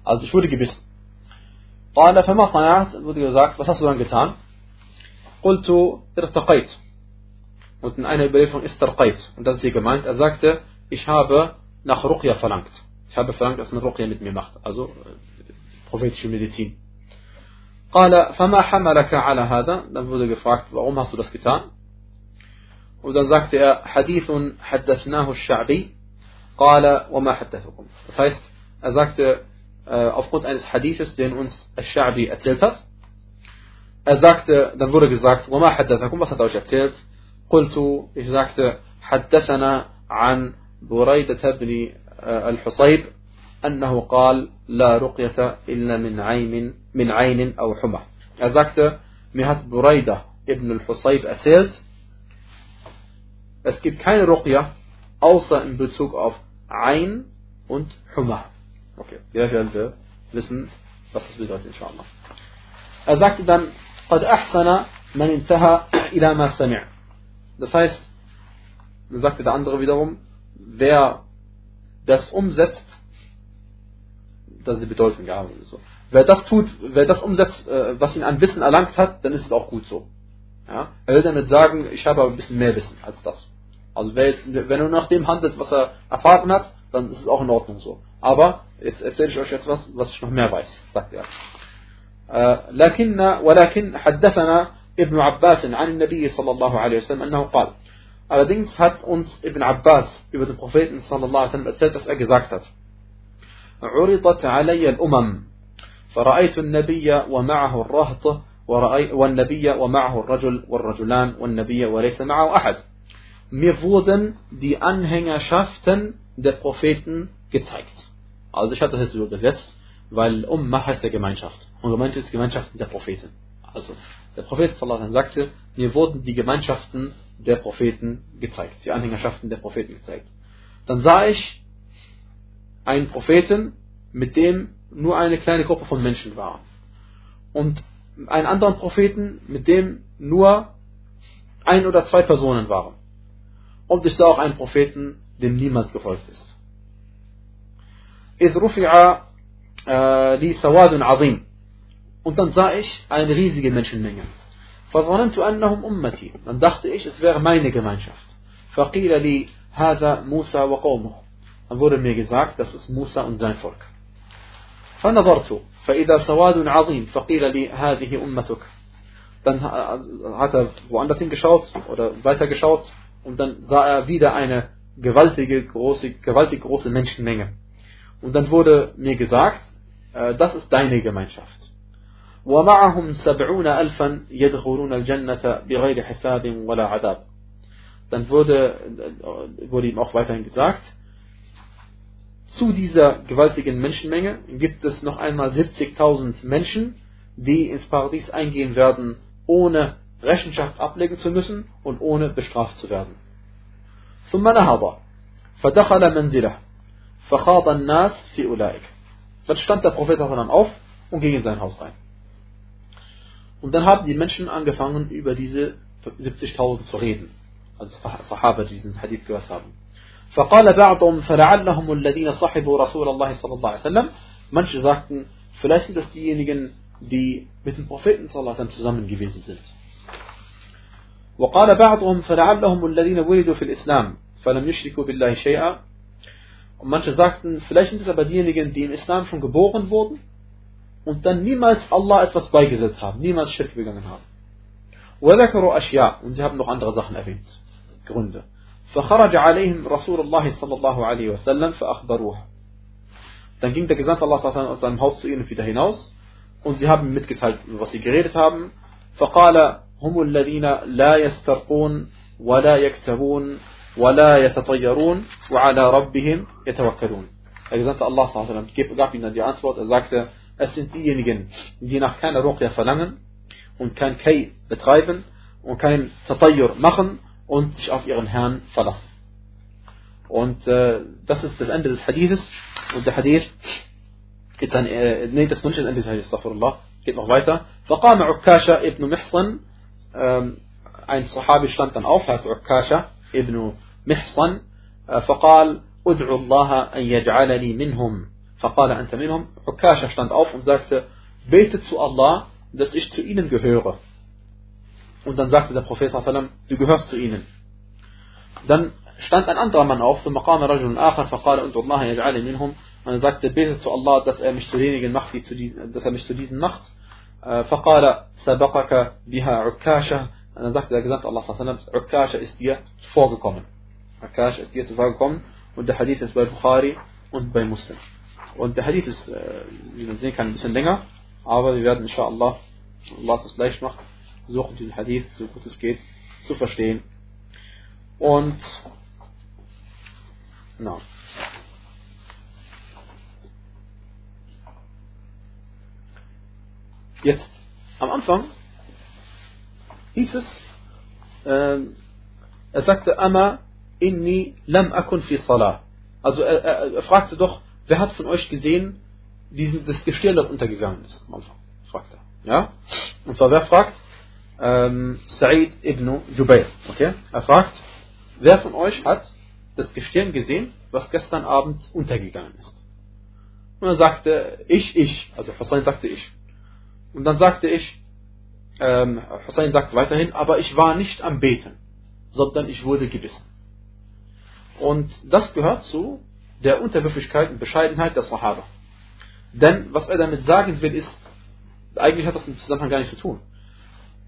also ich wurde gebissen قال فما صنعت wurde gesagt was hast du dann getan قلت ارتقيت und in einer Überlieferung istarqait und das ist hier gemeint er sagte ich habe nach Ruqya verlangt Ich habe verlangt dass man Ruqya mit mir macht also prophetische Medizin قال فما حملك على هذا dann wurde gefragt warum hast du das getan und dann sagte er حديث الشعبي قال وما حدثكم das heißt er sagte äh, aufgrund eines Hadithes, den uns Al-Sha'bi erzählt hat. Er sagte, dann wurde gesagt, وما حدثكم, was hat er euch erzählt? قلت, ich sagte, حدثنا عن بريدة بن الحصيب أنه قال لا رقية إلا من عين من عين أو حمى. Er sagte, mir hat Buraida ibn al-Husayb erzählt, es gibt keine Ruqya, außer in Bezug auf Ein und Humma. Okay, wir werden wir wissen, was das bedeutet, inshallah. Er sagte dann, قد أحسن من انتهى إلى ما سمع. Das heißt, dann sagte der andere wiederum, wer das umsetzt, das ist die Bedeutung, ja, so. Wer das tut, wer das umsetzt, äh, was ihn an Wissen erlangt hat, dann ist es auch gut so. Ja? Er will damit sagen, ich habe aber ein bisschen mehr Wissen als das. Also wer jetzt, wenn er nach dem handelt, was er erfahren hat, dann ist es auch in Ordnung so. Aber jetzt erzähle ich euch etwas, was ich noch mehr weiß, sagt er. لكن ولكن حدثنا ابن عباس عن النبي صلى الله عليه وسلم أنه قال Allerdings hat uns Ibn Abbas über den Propheten sallallahu alaihi wasallam erzählt, dass er gesagt hat: عرضت علي الأمم فرأيت النبي ومعه الرهط والنبي ومعه الرجل والرجلان والنبي وليس معه أحد. Mir wurden die Anhängerschaften der Propheten gezeigt. Also ich habe das jetzt übersetzt, weil Ummah heißt ja Gemeinschaft. Und gemeint ist Gemeinschaften der Propheten. Also, der Prophet sallallahu sagte, mir wurden die Gemeinschaften der Propheten gezeigt, die Anhängerschaften der Propheten gezeigt. Dann sah ich einen Propheten, mit dem nur eine kleine Gruppe von Menschen war. Und einen anderen Propheten, mit dem nur ein oder zwei Personen waren. Und ich sah auch einen Propheten, dem niemand gefolgt ist. إذ رفع لي سواد عظيم und dann sah ich eine riesige Menschenmenge. فظننت أنهم أمتي. Dann dachte ich, es wäre meine Gemeinschaft. فقيل لي هذا موسى وقومه. Dann wurde mir gesagt, das ist Musa und sein Volk. فنظرت فإذا سواد عظيم فقيل لي هذه أمتك. Dann hat er woanders hingeschaut oder weiter geschaut und dann sah er wieder eine gewaltige große, gewaltig große Menschenmenge. Und dann wurde mir gesagt, das ist deine Gemeinschaft. ومعهم سبعون ألفا يدخلون الجنة بغير حساب ولا عذاب. Dann wurde, wurde ihm auch weiterhin gesagt, zu dieser gewaltigen Menschenmenge gibt es noch einmal 70.000 Menschen, die ins Paradies eingehen werden, ohne Rechenschaft ablegen zu müssen und ohne bestraft zu werden. ثم نهض فدخل منزله فخاض الناس في أولئك. Dann stand der Prophet auf und ging in sein Haus rein. Und dann haben die Menschen angefangen, über diese 70.000 zu reden. Also Sahaba, die diesen Hadith gehört haben. فقال بعضهم فلعلهم الذين صحبوا رسول الله صلى الله عليه وسلم Manche sagten, vielleicht sind das diejenigen, die mit dem Propheten صلى الله عليه وسلم zusammen gewesen sind. وقال بعضهم فلعلهم الذين ولدوا في الإسلام فلم يشركوا بالله شيئا Und manche sagten, vielleicht sind es aber diejenigen, die im Islam schon geboren wurden und dann niemals Allah etwas beigesetzt haben, niemals Schirk begangen haben. وذكروا أشياء und sie haben noch andere Sachen erwähnt, Gründe. فخرج عليهم رسول الله صلى الله عليه وسلم فأخبروه. Dann ging der Gesandte Allah aus seinem Haus zu ihnen wieder hinaus und sie haben mitgeteilt, was sie geredet haben. فقال هم الذين لا يسترقون ولا يكتبون ولا يتطيرون وعلى ربهم يتوكلون. Der Gesandte Allah gab ihnen die Antwort, er sagte, es sind diejenigen, die nach keiner Ruqya verlangen und kein Kay betreiben und kein Tatayyur machen und sich auf ihren Herrn verlassen. Und äh, das ist das Ende des Hadithes. Und der Hadith geht dann, äh, nee, das ist nicht das Ende des Hadiths, astaghfirullah, geht noch weiter. فقام عكاشة ibn محصن ähm, ein Sahabi stand dann auf, heißt Ukasha ibn Mihsan, فقال ادعو الله أن يجعلني منهم فقال أنت منهم Ukasha stand auf und sagte betet zu Allah dass ich zu ihnen gehöre und dann sagte der Prophet du gehörst zu ihnen dann stand ein anderer Mann auf ثم قام رجل آخر فقال ادعو الله أن يجعلني منهم und er sagte betet zu Allah dass er mich zu denjenigen macht die zu diesen, dass er mich zu diesen macht فقال سبقك بها عكاشة dann sagte der Gesandte Allah Ukasha ist dir vorgekommen Ukasha ist dir vorgekommen und der Hadith ist bei Bukhari und bei Muslim und der Hadith ist, wie man sehen kann, ein bisschen länger, aber wir werden inshallah, Allah es leicht macht, versuchen den Hadith, so gut es geht, zu verstehen. Und, na. Jetzt, am Anfang hieß es, äh, er sagte, Amma inni lam akun fi salah. Also er, er, er fragte doch, wer hat von euch gesehen, diesen, das Gestirn, das untergegangen ist? Anfang, fragt er. Ja? Und zwar, wer fragt? Ähm, Sa'id ibn Jubayr. Okay? Er fragt, wer von euch hat das Gestirn gesehen, was gestern Abend untergegangen ist? Und er sagte, ich, ich. Also Hussein sagte ich. Und dann sagte ich, ähm, Hussein sagt weiterhin, aber ich war nicht am Beten, sondern ich wurde gebissen. Und das gehört zu der Unterwürfigkeit und Bescheidenheit der Sahaba. Denn was er damit sagen will, ist, eigentlich hat das im Zusammenhang gar nichts zu tun.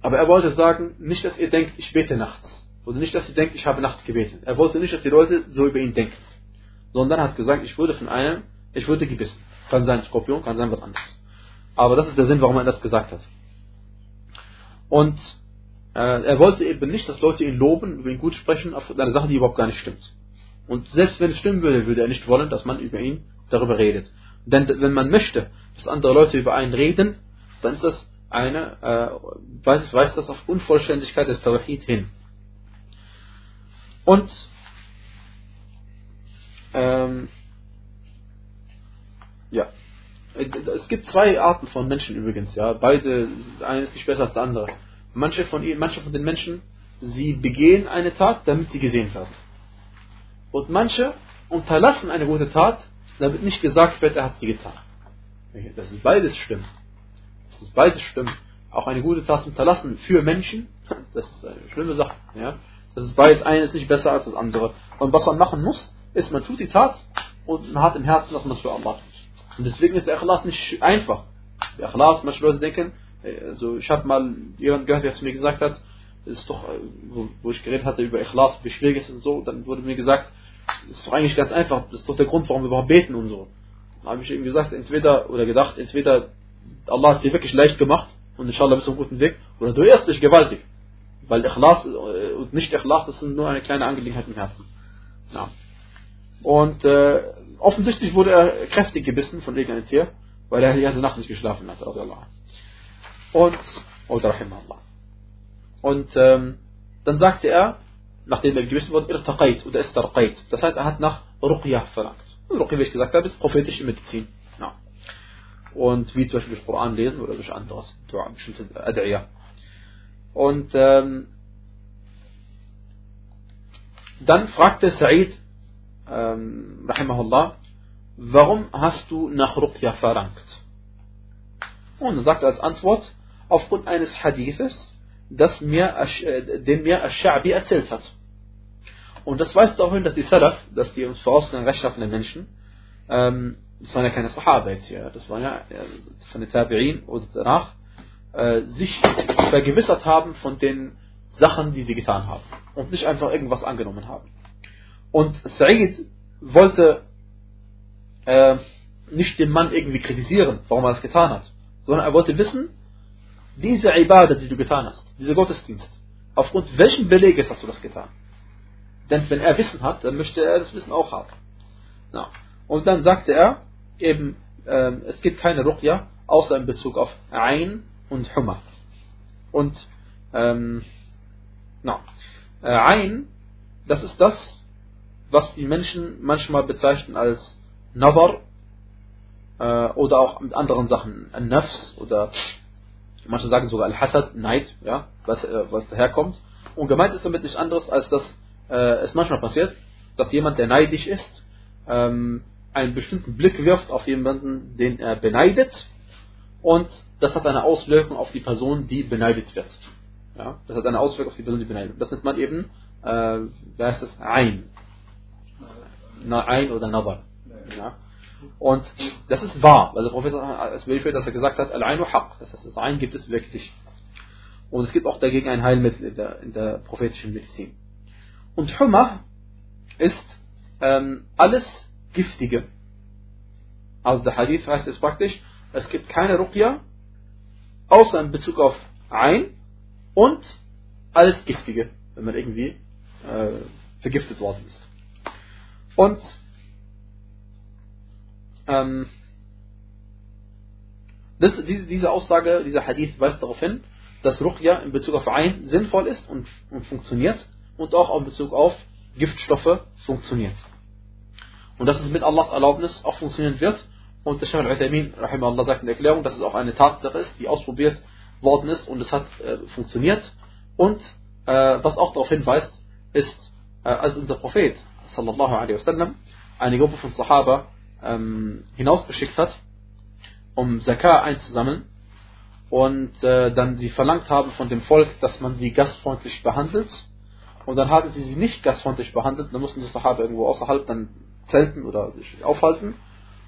Aber er wollte sagen, nicht, dass ihr denkt, ich bete nachts. Oder nicht, dass ihr denkt, ich habe nachts gebeten. Er wollte nicht, dass die Leute so über ihn denken. Sondern hat gesagt, ich wurde von einem, ich wurde gebissen. Kann sein Skorpion, kann sein was anderes. Aber das ist der Sinn, warum er das gesagt hat. Und äh, er wollte eben nicht, dass Leute ihn loben, über ihn gut sprechen, auf eine Sache, die überhaupt gar nicht stimmt. Und selbst wenn es stimmen würde, würde er nicht wollen, dass man über ihn darüber redet. Denn wenn man möchte, dass andere Leute über einen reden, dann ist das eine, äh, weist, weist das auf Unvollständigkeit des Tawhid hin. Und ähm, ja, es gibt zwei Arten von Menschen übrigens, ja. Beide, eine ist nicht besser als der andere. Manche von, manche von den Menschen, sie begehen eine Tat, damit sie gesehen werden. Und manche unterlassen eine gute Tat, damit nicht gesagt wird, er hat sie getan. Das ist beides stimmt. Das ist beides stimmt. Auch eine gute Tat unterlassen für Menschen, das ist eine schlimme Sache. Ja? Das ist beides, eines nicht besser als das andere. Und was man machen muss, ist, man tut die Tat und man hat im Herzen, dass man es für Allah tut. Und deswegen ist der Ikhlas nicht einfach. Der Ikhlas, manche Leute denken, also ich habe mal jemanden gehört, der zu mir gesagt hat, ist doch, äh, wo, ich geredet hatte über Ikhlas, wie schwierig es ist und so, dann wurde mir gesagt, ist doch eigentlich ganz einfach, das ist doch der Grund, warum wir überhaupt beten und so. Dann habe ich ihm gesagt, entweder, oder gedacht, entweder Allah hat es dir wirklich leicht gemacht und inshallah bist du auf einem guten Weg, oder du irrst dich gewaltig. Weil Ikhlas äh, und nicht Ikhlas, das sind nur eine kleine Angelegenheit im Herzen. Ja. Und äh, offensichtlich wurde er kräftig gebissen von irgendeinem Tier, weil er die ganze Nacht nicht geschlafen hat. Also Allah. Und, oder Allah. Und ähm, dann sagte er, nachdem er gewissen wurde, irtaqait oder istarqait. Das heißt, er hat nach Ruqyah verlangt. Und Ruqyah, wie ich gesagt habe, ist prophetische Medizin. Ja. Und wie zum Beispiel durch Koran lesen oder durch anderes, bestimmte Ad'iyah. Und ähm, dann fragte Sa'id, ähm, rahimahullah, warum hast du nach Ruqyah verlangt? Und er als Antwort, aufgrund eines Hadithes, das mir, äh, den mir Ash-Sha'bi erzählt hat. Und das weist darauf hin, dass die Salaf, dass die uns vorausgehenden rechtschaffenden Menschen, ähm, das waren ja keine Sahaba jetzt hier, das waren ja von den Tabi'in oder danach, äh, sich vergewissert haben von den Sachen, die sie getan haben. Und nicht einfach irgendwas angenommen haben. Und Sa'id wollte äh, nicht den Mann irgendwie kritisieren, warum er das getan hat, sondern er wollte wissen, diese Ibadah, die du getan hast, dieser Gottesdienst, aufgrund welchen Beleges hast du das getan? Denn wenn er Wissen hat, dann möchte er das Wissen auch haben. Ja. Und dann sagte er eben, äh, es gibt keine Ruqya, außer in Bezug auf Ein und Humma. Und ähm, na, äh, Ein, das ist das, was die Menschen manchmal bezeichnen als Nazar äh, oder auch mit anderen Sachen, An-Nafs oder manche sagen sogar Al-Hasad, Neid, ja, was, äh, was daherkommt. Und gemeint ist damit nichts anderes, als dass äh, es manchmal passiert, dass jemand, der neidisch ist, ähm, einen bestimmten Blick wirft auf jemanden, den er beneidet und das hat eine Auswirkung auf die Person, die beneidet wird. Ja, das hat eine Auswirkung auf die Person, die beneidet wird. Das nennt man eben, äh, wie heißt das, Ein. Na, ein oder Nadar. Ja. Und das ist wahr, weil der Prophet es überliefert, dass er gesagt hat, Al-Ain Haq. Das heißt, das Ein gibt es wirklich. Und es gibt auch dagegen ein Heilmittel in der, in der prophetischen Medizin. Und Humma ist ähm, alles Giftige. Also der Hadith heißt es praktisch, es gibt keine Ruqya, außer in Bezug auf Ein und alles Giftige, wenn man irgendwie äh, vergiftet worden ist. Und ähm, das, diese, diese Aussage, dieser Hadith weist darauf hin, dass Ruqya in Bezug auf Ein sinnvoll ist und, und funktioniert und auch in Bezug auf Giftstoffe funktioniert. Und dass es mit Allahs Erlaubnis auch funktionieren wird. Und der Shaykh al-Uthaymin, sagt in der Erklärung, dass es auch eine Tatsache ist, die ausprobiert worden ist und es hat äh, funktioniert. Und äh, was auch darauf hinweist, ist, äh, als unser Prophet sallallahu alaihi wasallam eine Gruppe von Sahaba ähm, hinausgeschickt hat, um Zakah einzusammeln und äh, dann sie verlangt haben von dem Volk, dass man sie gastfreundlich behandelt und dann haben sie sie nicht gastfreundlich behandelt, dann mussten die Sahaba irgendwo außerhalb dann zelten oder sich aufhalten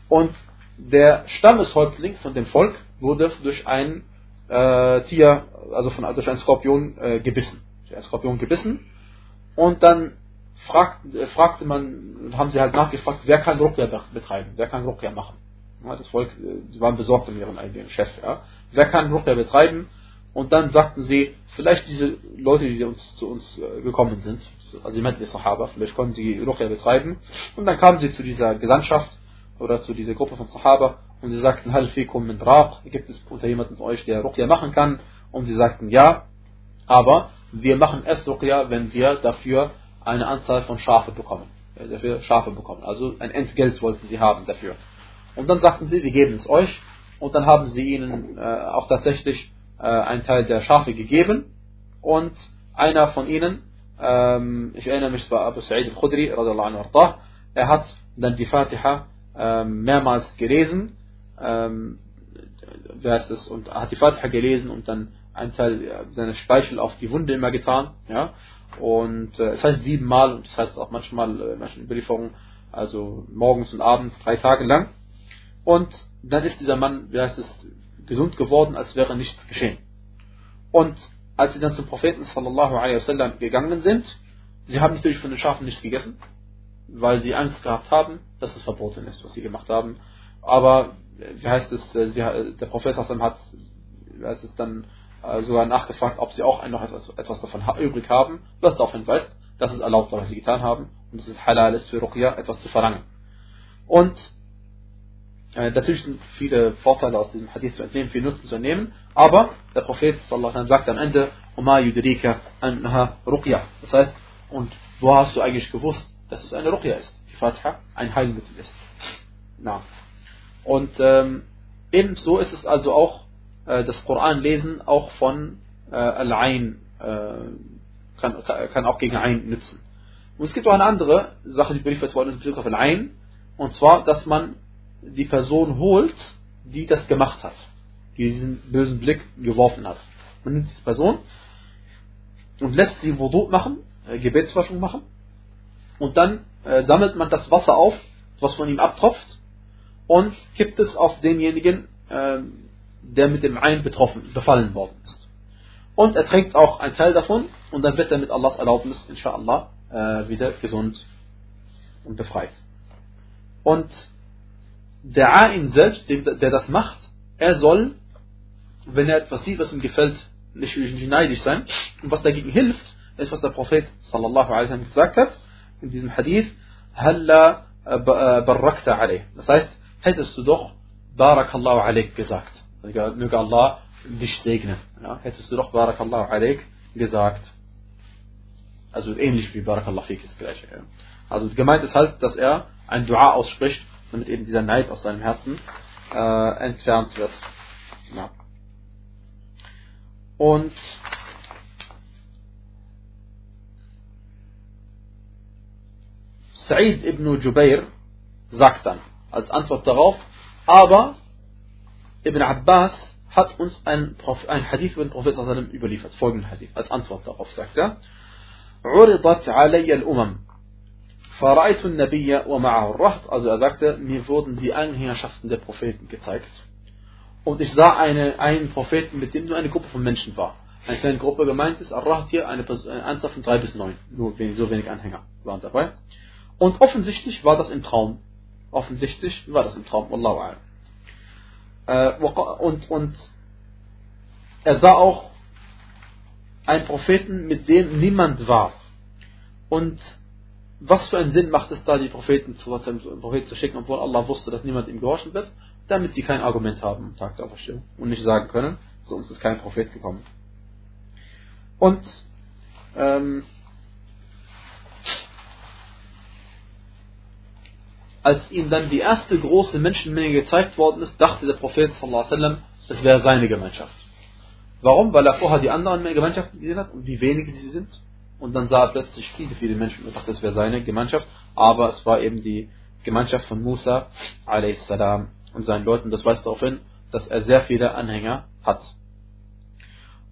und der Stammeshäuptling von dem Volk wurde durch ein äh, Tier, also von, durch einen Skorpion äh, gebissen. Einen Skorpion gebissen und dann fragt, äh, fragte man, haben sie halt nachgefragt, wer kann Ruqya betreiben, wer kann Ruqya machen. Ja, das Volk, äh, sie waren besorgt um ihren eigenen Chef. Ja. Wer kann Ruqya betreiben? Und dann sagten sie, vielleicht diese Leute, die uns, zu uns äh, gekommen sind, also die meinten die Sahaba, vielleicht konnten sie Ruqya betreiben. Und dann kamen sie zu dieser Gesandtschaft oder zu dieser Gruppe von Sahaba und sie sagten, Hal fikum min Raq, gibt es unter jemanden von euch, der Ruqya machen kann? Und sie sagten, ja, aber wir machen erst Ruqya, wenn wir dafür eine Anzahl von Schafe bekommen. Äh, dafür Schafe bekommen. Also ein Entgelt wollten sie haben dafür. Und dann sagten sie, wir geben es euch. Und dann haben sie ihnen äh, auch tatsächlich äh, einen Teil der Schafe gegeben. Und einer von ihnen, ähm, ich erinnere mich, es war Abu Sa'id al-Khudri, er hat dann die Fatiha ähm, mehrmals gelesen, ähm, es, und hat die Fatiha gelesen und dann einen Teil seines Speichel auf die Wunde immer getan, ja, und äh, das heißt siebenmal und das heißt auch manchmal äh, manchen Überlieferungen, also morgens und abends drei Tage lang. Und dann ist dieser Mann, wie heißt es, gesund geworden, als wäre nichts geschehen. Und als sie dann zum Propheten sallallahu alaihi wasallam gegangen sind, sie haben natürlich von den Schafen nichts gegessen, weil sie Angst gehabt haben, dass es verboten ist, was sie gemacht haben. Aber wie heißt es, äh, sie, der Prophet hat, wie heißt es dann äh, sogar nachgefragt, ob sie auch noch etwas, etwas davon übrig haben, was darauf hinweist, dass es erlaubt war, was sie getan haben und dass es halal ist für Ruqya etwas zu verlangen. Und äh, natürlich sind viele Vorteile aus diesem Hadith zu entnehmen, viel Nutzen zu entnehmen, aber der Prophet sagt am Ende, Oma yudrika anha Ruqya. Das heißt, und wo hast du eigentlich gewusst, dass es eine Ruqya ist? Die Fatiha ein Heilmittel ist. Na. Und ähm, ebenso ist es also auch äh, das Koran lesen auch von äh, Al-Ain äh, kann, kann auch gegen Ein nützen. Und es gibt auch eine andere Sache, die berichtet worden ist in Bezug auf Al-Ain, und zwar, dass man die Person holt, die das gemacht hat, die diesen bösen Blick geworfen hat. Man nimmt diese Person und lässt sie Wudu machen, äh, Gebetswaschung machen, und dann äh, sammelt man das Wasser auf, was von ihm abtropft, und kippt es auf denjenigen, äh, der mit dem Ein betroffen, befallen worden ist. Und er trinkt auch einen Teil davon und dann wird er mit Allahs Erlaubnis, inshallah, äh, wieder gesund und befreit. Und der Ain selbst, der das macht, er soll, wenn er etwas sieht, was ihm gefällt, nicht, neidisch sein. Und was dagegen hilft, ist, was der Prophet sallallahu alaihi wasallam gesagt hat, in diesem Hadith, Halla äh, äh, barakta alayh. Das heißt, hättest du doch Barakallahu alaik gesagt. Möge Allah dich segnen. Ja, hättest du doch Barakallahu alaik gesagt. Also ähnlich wie Barakallahu fik ist gleich. Also gemeint ist halt, dass er ein Dua ausspricht, damit eben dieser Neid aus seinem Herzen äh, entfernt wird. Ja. Und Sa'id ibn Jubair sagt dann als Antwort darauf, aber Ibn Abbas hat uns ein, ein Hadith über den Propheten überliefert, folgenden Hadith, als Antwort darauf sagt er, عرضت علي الأمم also er sagte, mir wurden die Anhängerschaften der Propheten gezeigt. Und ich sah eine, einen Propheten, mit dem nur eine Gruppe von Menschen war. Eine kleine Gruppe gemeint ist, Arraht hier, eine, eine äh, Anzahl von drei bis neun. Nur so wenig Anhänger waren dabei. Und offensichtlich war das im Traum. Offensichtlich war das im Traum. Wallahu a'lam. Äh, und, und er sah auch einen Propheten, mit dem niemand war. Und was für einen Sinn macht es da, die Propheten zu seinem Prophet zu schicken, obwohl Allah wusste, dass niemand ihm gehorchen wird, damit sie kein Argument haben am Tag der Auferstehung und nicht sagen können, zu uns ist kein Prophet gekommen. Und ähm, als ihm dann die erste große Menschenmenge gezeigt worden ist, dachte der Prophet sallam, es wäre seine Gemeinschaft. Warum? Weil er vorher die anderen Gemeinschaften gesehen hat und wie wenige sie sind. Und dann sah er plötzlich viele, viele Menschen und dachte, es wäre seine Gemeinschaft. Aber es war eben die Gemeinschaft von Musa a.s. und seinen Leuten. Das weist darauf hin, dass er sehr viele Anhänger hat.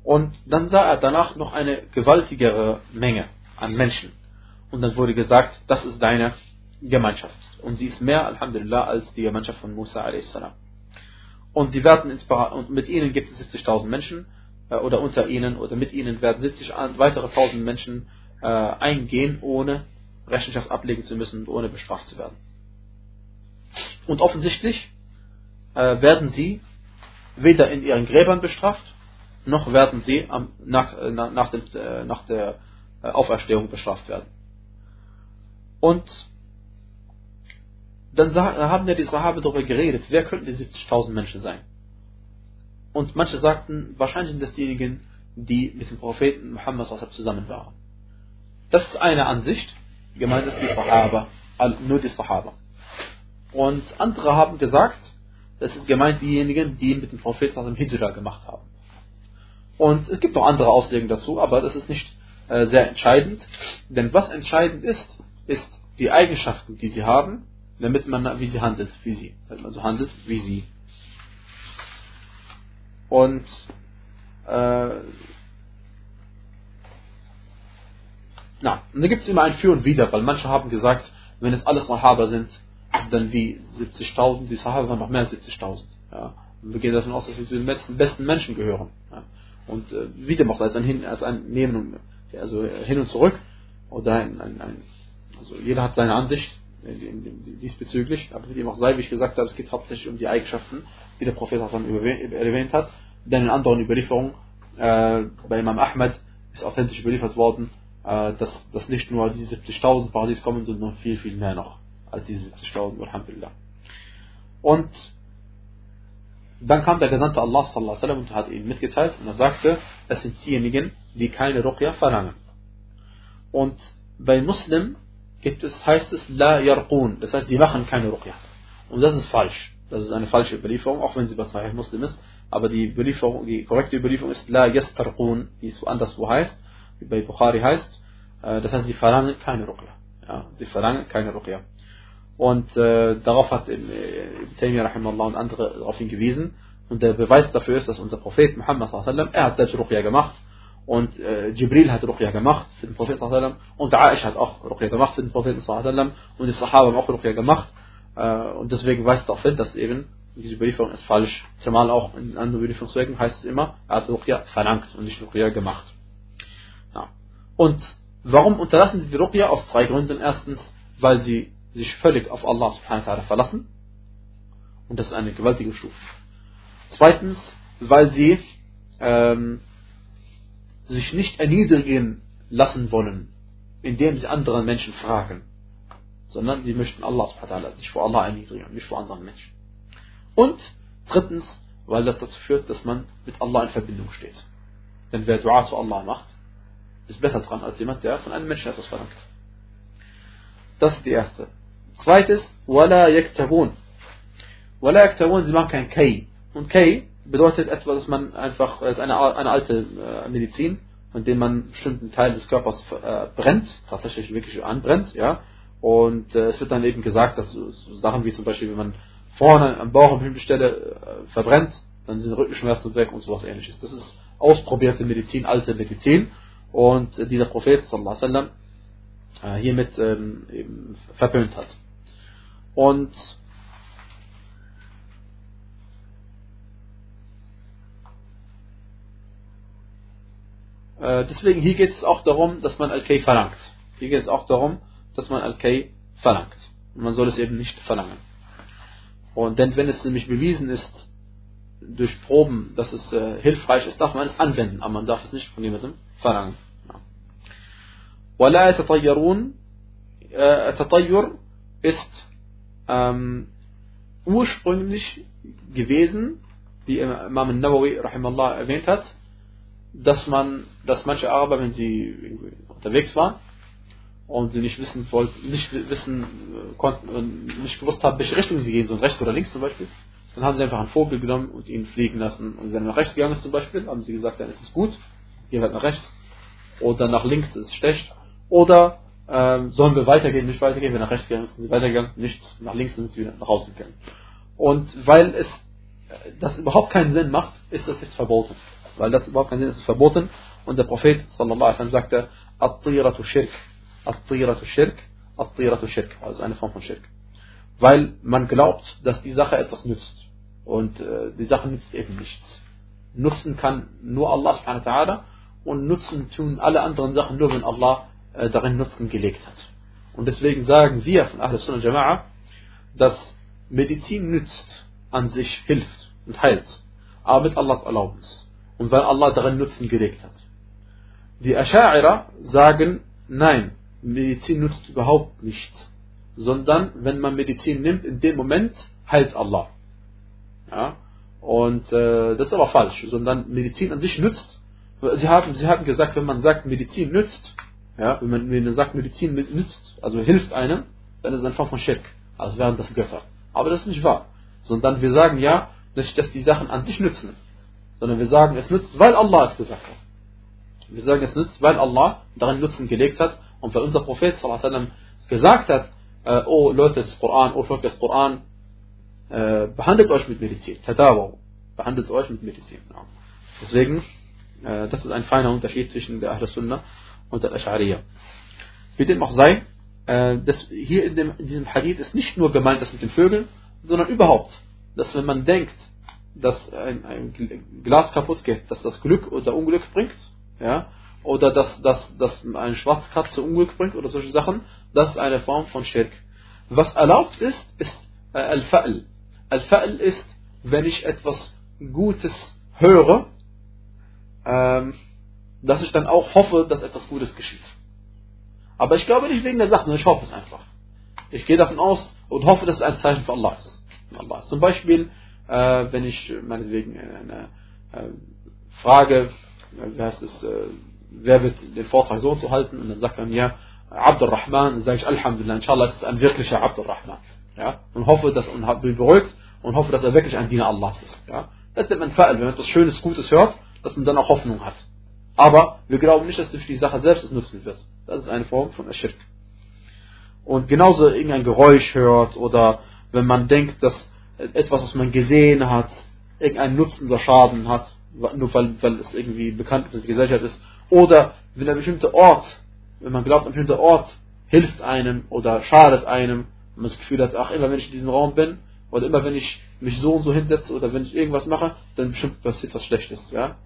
Und dann sah er danach noch eine gewaltigere Menge an Menschen. Und dann wurde gesagt, das ist deine Gemeinschaft. Und sie ist mehr, Alhamdulillah, als die Gemeinschaft von Musa a.s. Und sie werden und mit ihnen gibt es 70.000 Menschen, oder unter ihnen, oder mit ihnen werden 70 weitere 1000 Menschen äh, eingehen, ohne Rechenschaft ablegen zu müssen und ohne bestraft zu werden. Und offensichtlich äh, werden sie weder in ihren Gräbern bestraft, noch werden sie am, nach, äh, nach, nach, dem, äh, nach der äh, Auferstehung bestraft werden. Und dann haben ja die Sahabe darüber geredet, wer könnten die 70.000 Menschen sein? Und manche sagten, wahrscheinlich sind das diejenigen, die mit dem Propheten Muhammad zusammen waren. Das ist eine Ansicht. Gemeint ist die Sahaba, nur die Sahaba. Und andere haben gesagt, das ist gemeint diejenigen, die mit dem Propheten Hijra gemacht haben. Und es gibt noch andere Auslegungen dazu, aber das ist nicht äh, sehr entscheidend. Denn was entscheidend ist, ist die Eigenschaften, die sie haben, damit man, wie sie handelt, wie sie. Damit handelt, wie sie. Und äh, na, und da gibt es immer ein Für und Wider, weil manche haben gesagt, wenn es alles Sahaba sind, dann wie 70.000, die Sahaba waren noch mehr als 70.000. Ja. Und wir gehen davon aus, dass sie zu den besten, besten Menschen gehören. Ja. Und äh, wie dem auch als ein, Hin, als ein Nehmen also hin und zurück. Oder ein, ein, ein, also jeder hat seine Ansicht diesbezüglich, aber wie dem auch sei, wie ich gesagt habe, es geht hauptsächlich um die Eigenschaften, die der Prophet erwähnt hat. Denn in anderen Überlieferungen, äh, bei Imam Ahmed ist authentisch überliefert worden, äh, dass, dass nicht nur die 70.000 Paradies kommen, sondern viel, viel mehr noch als diese 70.000, Alhamdulillah. Und dann kam der Gesandte Allah sallallahu alaihi und hat ihnen mitgeteilt und er sagte, es sind diejenigen, die keine Ruqya verlangen. Und bei Muslim gibt es, heißt es La Yarqun, das heißt, die machen keine Ruqya. Und das ist falsch. Das ist eine falsche Überlieferung, auch wenn sie bei Sahih Muslim ist. Aber die Überlieferung, die korrekte Überlieferung ist La Yastarqun, die so anderswo heißt, wie bei Bukhari heißt. Äh, das heißt, sie verlangen keine Ruqya. Ja, sie verlangen keine Ruqya. Und äh, darauf hat Ibn Taymiyyah und andere darauf hingewiesen. Und der Beweis dafür ist, dass unser Prophet Muhammad er hat selbst Ruqya gemacht. Und äh, Jibril hat Ruqya gemacht für den Prophet sallam. Und Aisha hat auch Ruqya gemacht für den Propheten. Und die Sahaba haben auch Ruqya gemacht. Äh, und deswegen weist darauf hin, dass eben diese Überlieferung ist falsch. Zumal auch in anderen Überlieferungszwecken heißt es immer, er hat Ruqya verlangt und nicht Ruqya gemacht. Ja. Und warum unterlassen sie die Ruqya? Aus drei Gründen. Erstens, weil sie sich völlig auf Allah subhanahu wa ta'ala verlassen. Und das ist eine gewaltige Stufe. Zweitens, weil sie ähm, sich nicht erniedrigen lassen wollen, indem sie anderen Menschen fragen, sondern sie möchten Allah sich vor Allah erniedrigen, nicht vor anderen Menschen. Und drittens, weil das dazu führt, dass man mit Allah in Verbindung steht. Denn wer Dua zu Allah macht, ist besser dran als jemand, der von einem Menschen etwas verlangt. Das ist die erste. Zweites, wala yaktabun. Wala yaktabun, sie machen kein Kay. Und Kay bedeutet etwas, dass man einfach, es ist eine, eine alte äh, Medizin, von dem man bestimmten Teil des Körpers äh, brennt, tatsächlich wirklich anbrennt, ja. Und äh, es wird dann eben gesagt, dass so Sachen wie zum Beispiel, wenn man vorne am Bauch an bestimmter Stelle äh, verbrennt, dann sind Rückenschmerzen weg und sowas ähnliches. Das ist ausprobierte Medizin, alte Medizin. Und äh, dieser Prophet sallallahu alaihi wasallam äh, hiermit ähm, eben verpönt hat. Und äh, deswegen hier geht es auch darum, dass man Al-Kay verlangt. Hier geht es auch darum, dass man Al-Kay verlangt. Und man soll es eben nicht verlangen. Und denn wenn es nämlich bewiesen ist, durch Proben, dass es äh, hilfreich ist, darf man es anwenden, aber man darf es nicht von jemandem verlangen. ولا يتطيرون Tatayyur ist ähm, ursprünglich gewesen, wie Imam Nawawi rahimallah erwähnt hat, dass man, dass manche Araber, wenn sie unterwegs waren und sie nicht wissen wollten, nicht wissen konnten, nicht gewusst haben, welche Richtung sie gehen sollen, rechts oder links zum Beispiel, dann haben sie einfach einen Vogel genommen und ihn fliegen lassen. Und wenn er nach rechts gegangen ist zum Beispiel, haben sie gesagt, dann ist es gut, hier wird nach rechts. Oder nach links ist es schlecht. Oder ähm, sollen wir weitergehen, nicht weitergehen, wenn nach rechts gehen, sind sie weitergegangen, nicht nach links sind sie wieder nach Hause gegangen. Und weil es das überhaupt keinen Sinn macht, ist das jetzt verboten. Weil das überhaupt keinen Sinn ist, ist verboten. Und der Prophet sallallahu alaihi sagte, At-Tiratu Shirk, At-Tiratu Shirk, At-Tiratu Shirk, also eine Form von Shirk. Weil man glaubt, dass die Sache etwas nützt. Und äh, die Sache nützt eben nichts. Nutzen kann nur Allah subhanahu wa ta'ala und nutzen tun alle anderen Sachen nur, wenn Allah äh, darin Nutzen gelegt hat. Und deswegen sagen wir von Ahl Sunnah Jama'a, dass Medizin nützt, an sich hilft und heilt, aber mit Allahs Erlaubnis. Und weil Allah darin Nutzen gelegt hat. Die Asha'ira sagen, nein, Medizin nützt überhaupt nichts, sondern wenn man Medizin nimmt, in dem Moment heilt Allah. Ja? Und äh, das ist aber falsch, sondern Medizin an sich nützt. Sie haben, Sie haben gesagt, wenn man sagt, Medizin nützt, ja, wenn man, wenn man sagt, Medizin nützt, also hilft einem, dann ist es eine Form von Schirk. Also wären das Götter. Aber das ist nicht wahr. Sondern wir sagen ja, nicht, dass die Sachen an sich nützen, sondern wir sagen, es nützt, weil Allah es gesagt hat. Wir sagen, es nützt, weil Allah darin Nutzen gelegt hat und weil unser Prophet sallam, gesagt hat, äh, oh Leute des Koran, oh Volk des Koran, äh, behandelt euch mit Medizin. Tadawaw. Behandelt euch mit Medizin. Ja. Deswegen, äh, das ist ein feiner Unterschied zwischen der Ahl Sunnah und der Ash'ariyah. Wie dem auch sei, äh, das, hier in, dem, in diesem Hadith ist nicht nur gemeint, das mit den Vögeln, sondern überhaupt, dass wenn man denkt, dass ein, ein Glas kaputt geht, dass das Glück oder Unglück bringt, ja, oder dass, dass, dass eine Schwarzkatze Unglück bringt oder solche Sachen, das ist eine Form von Schirk. Was erlaubt ist, ist äh, Al-Fa'l. Al-Fa'l ist, wenn ich etwas Gutes höre, ähm, dass ich dann auch hoffe, dass etwas Gutes geschieht. Aber ich glaube nicht wegen der Sache, sondern ich hoffe es einfach. Ich gehe davon aus und hoffe, dass es ein Zeichen für Allah ist. Allah. Zum Beispiel, äh, wenn ich meinetwegen eine äh, Frage, wie heißt es, äh, wer wird den Vortrag so zu halten und dann sagt er mir, Abdul Rahman, dann sage ich Alhamdulillah, inshallah, das ist ein wirklicher Abdul Rahman. Ja? Und hoffe, dass und bin beruhigt und hoffe, dass er wirklich ein Diener Allahs ist. Ja? Das nennt man Fa'al, wenn man etwas Schönes, Gutes hört, dass man dann auch Hoffnung hat. Aber wir glauben nicht, dass durch die Sache selbst es nutzen wird. Das ist eine Form von Ashirk. Und genauso irgendein Geräusch hört oder wenn man denkt, dass etwas, was man gesehen hat, irgendeinen Nutzen oder Schaden hat, nur weil, weil es irgendwie bekannt in der Gesellschaft ist, oder wenn ein bestimmter Ort, wenn man glaubt, ein bestimmter Ort hilft einem oder schadet einem, und man das Gefühl hat, ach, immer wenn ich in diesem Raum bin, oder immer wenn ich mich so und so hinsetze, oder wenn ich irgendwas mache, dann bestimmt passiert was Schlechtes, ja?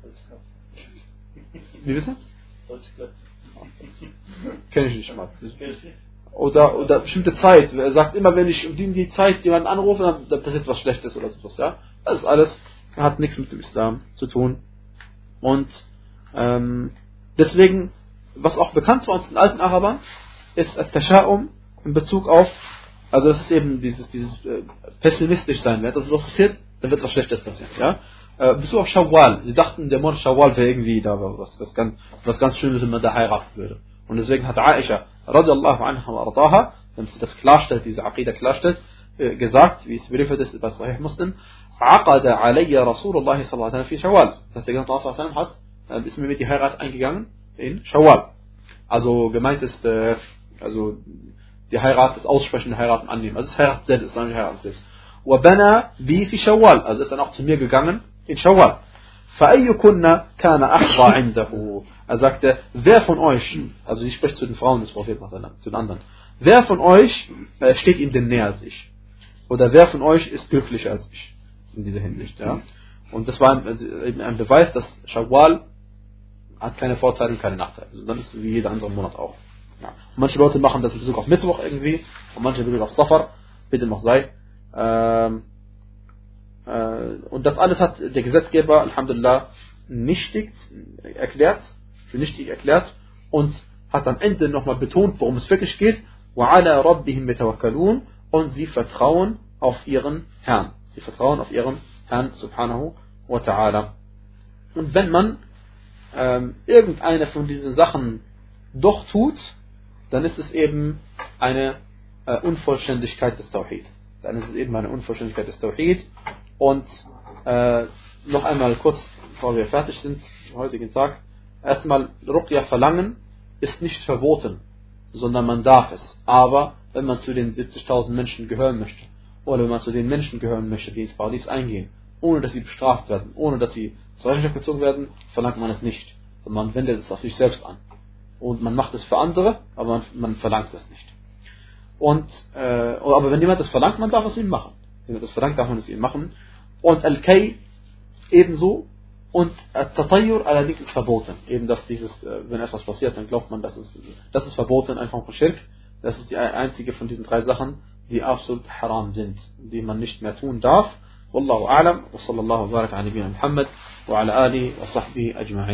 Wie bitte? Kenn ich nicht mal. Oder, oder bestimmte Zeit. Er sagt immer, wenn ich um die, die Zeit jemanden anrufe, dann, dann passiert was Schlechtes oder sowas, ja? Das ist alles, hat nichts mit dem Islam zu tun. Und, ähm, Deswegen, was auch bekannt war uns den alten Arabern, ist Tasha'um in Bezug auf, also das ist eben dieses, dieses äh, pessimistisch sein. Wenn das so passiert, dann wird was Schlechtes passieren. Ja? Äh, Bezug auf Shawwal. Sie dachten, der Monat Shawwal wäre irgendwie da was, was, ganz, was ganz Schönes, wenn man da heiraten würde. Und deswegen hat Aisha, radiallahu anha wa ardaha, wenn sie das klarstellt, diese Aqidah klarstellt, äh, gesagt, wie es überliefert ist bei Sahih Muslim, عقد علي رسول الله صلى الله عليه وسلم في شوال. Das der ganze hat dann ist mir mit die Heirat eingegangen in Shawwal. Also gemeint ist, äh, also die Heirat, das Aussprechen der Heiraten annehmen. Also das Heirat selbst, ist nicht Heirat selbst. وبنى بي في شوال. Also ist dann auch zu mir gegangen in Shawwal. فأيكن كان أحظى عنده. Er sagte, wer von euch, also sie spricht zu den Frauen des Propheten, zu den anderen, wer von euch äh, steht ihm denn näher als ich? Oder wer von euch ist glücklicher als ich? In dieser Hinsicht, ja. Und das war ein, ein Beweis, dass Shawwal hat keine Vorteile und keine Nachteile. Also dann ist es wie jeder andere Monat auch. Ja. manche Leute machen das in Bezug auf Mittwoch irgendwie und manche in Bezug auf Safar, bitte noch sei. Ähm, äh, und das alles hat der Gesetzgeber, Alhamdulillah, nichtig erklärt, für nichtig erklärt und hat am Ende nochmal betont, worum es wirklich geht. وَعَلَى رَبِّهِمْ يَتَوَكَّلُونَ Und sie vertrauen auf ihren Herrn. Sie vertrauen auf ihren Herrn, subhanahu wa ta'ala. Und wenn man ähm, irgendeine von diesen Sachen doch tut, dann ist es eben eine äh, Unvollständigkeit des Tawhid. Dann ist es eben eine Unvollständigkeit des Tawhid. und äh, noch einmal kurz, bevor wir fertig sind, am heutigen Tag, erstmal Ruqya verlangen ist nicht verboten, sondern man darf es. Aber wenn man zu den 70.000 Menschen gehören möchte, oder wenn man zu den Menschen gehören möchte, die ins Paradies eingehen, ohne dass sie bestraft werden, ohne dass sie zur Rechenschaft gezogen werden, verlangt man es nicht. Und man wendet es auf sich selbst an. Und man macht es für andere, aber man, man verlangt es nicht. Und, äh, aber wenn jemand das verlangt, man darf es ihm machen. Wenn jemand das verlangt, darf man es ihm machen Und Al-Kay ebenso. Und Al-Tatayyur allerdings ist verboten. Eben, dass dieses, äh, wenn etwas passiert, dann glaubt man, dass es, das ist verboten, einfach von Schirk. Das ist die einzige von diesen drei Sachen, die absolut haram sind, die man nicht mehr tun darf. والله أعلم وصلى الله وبارك على نبينا محمد وعلى آله وصحبه أجمعين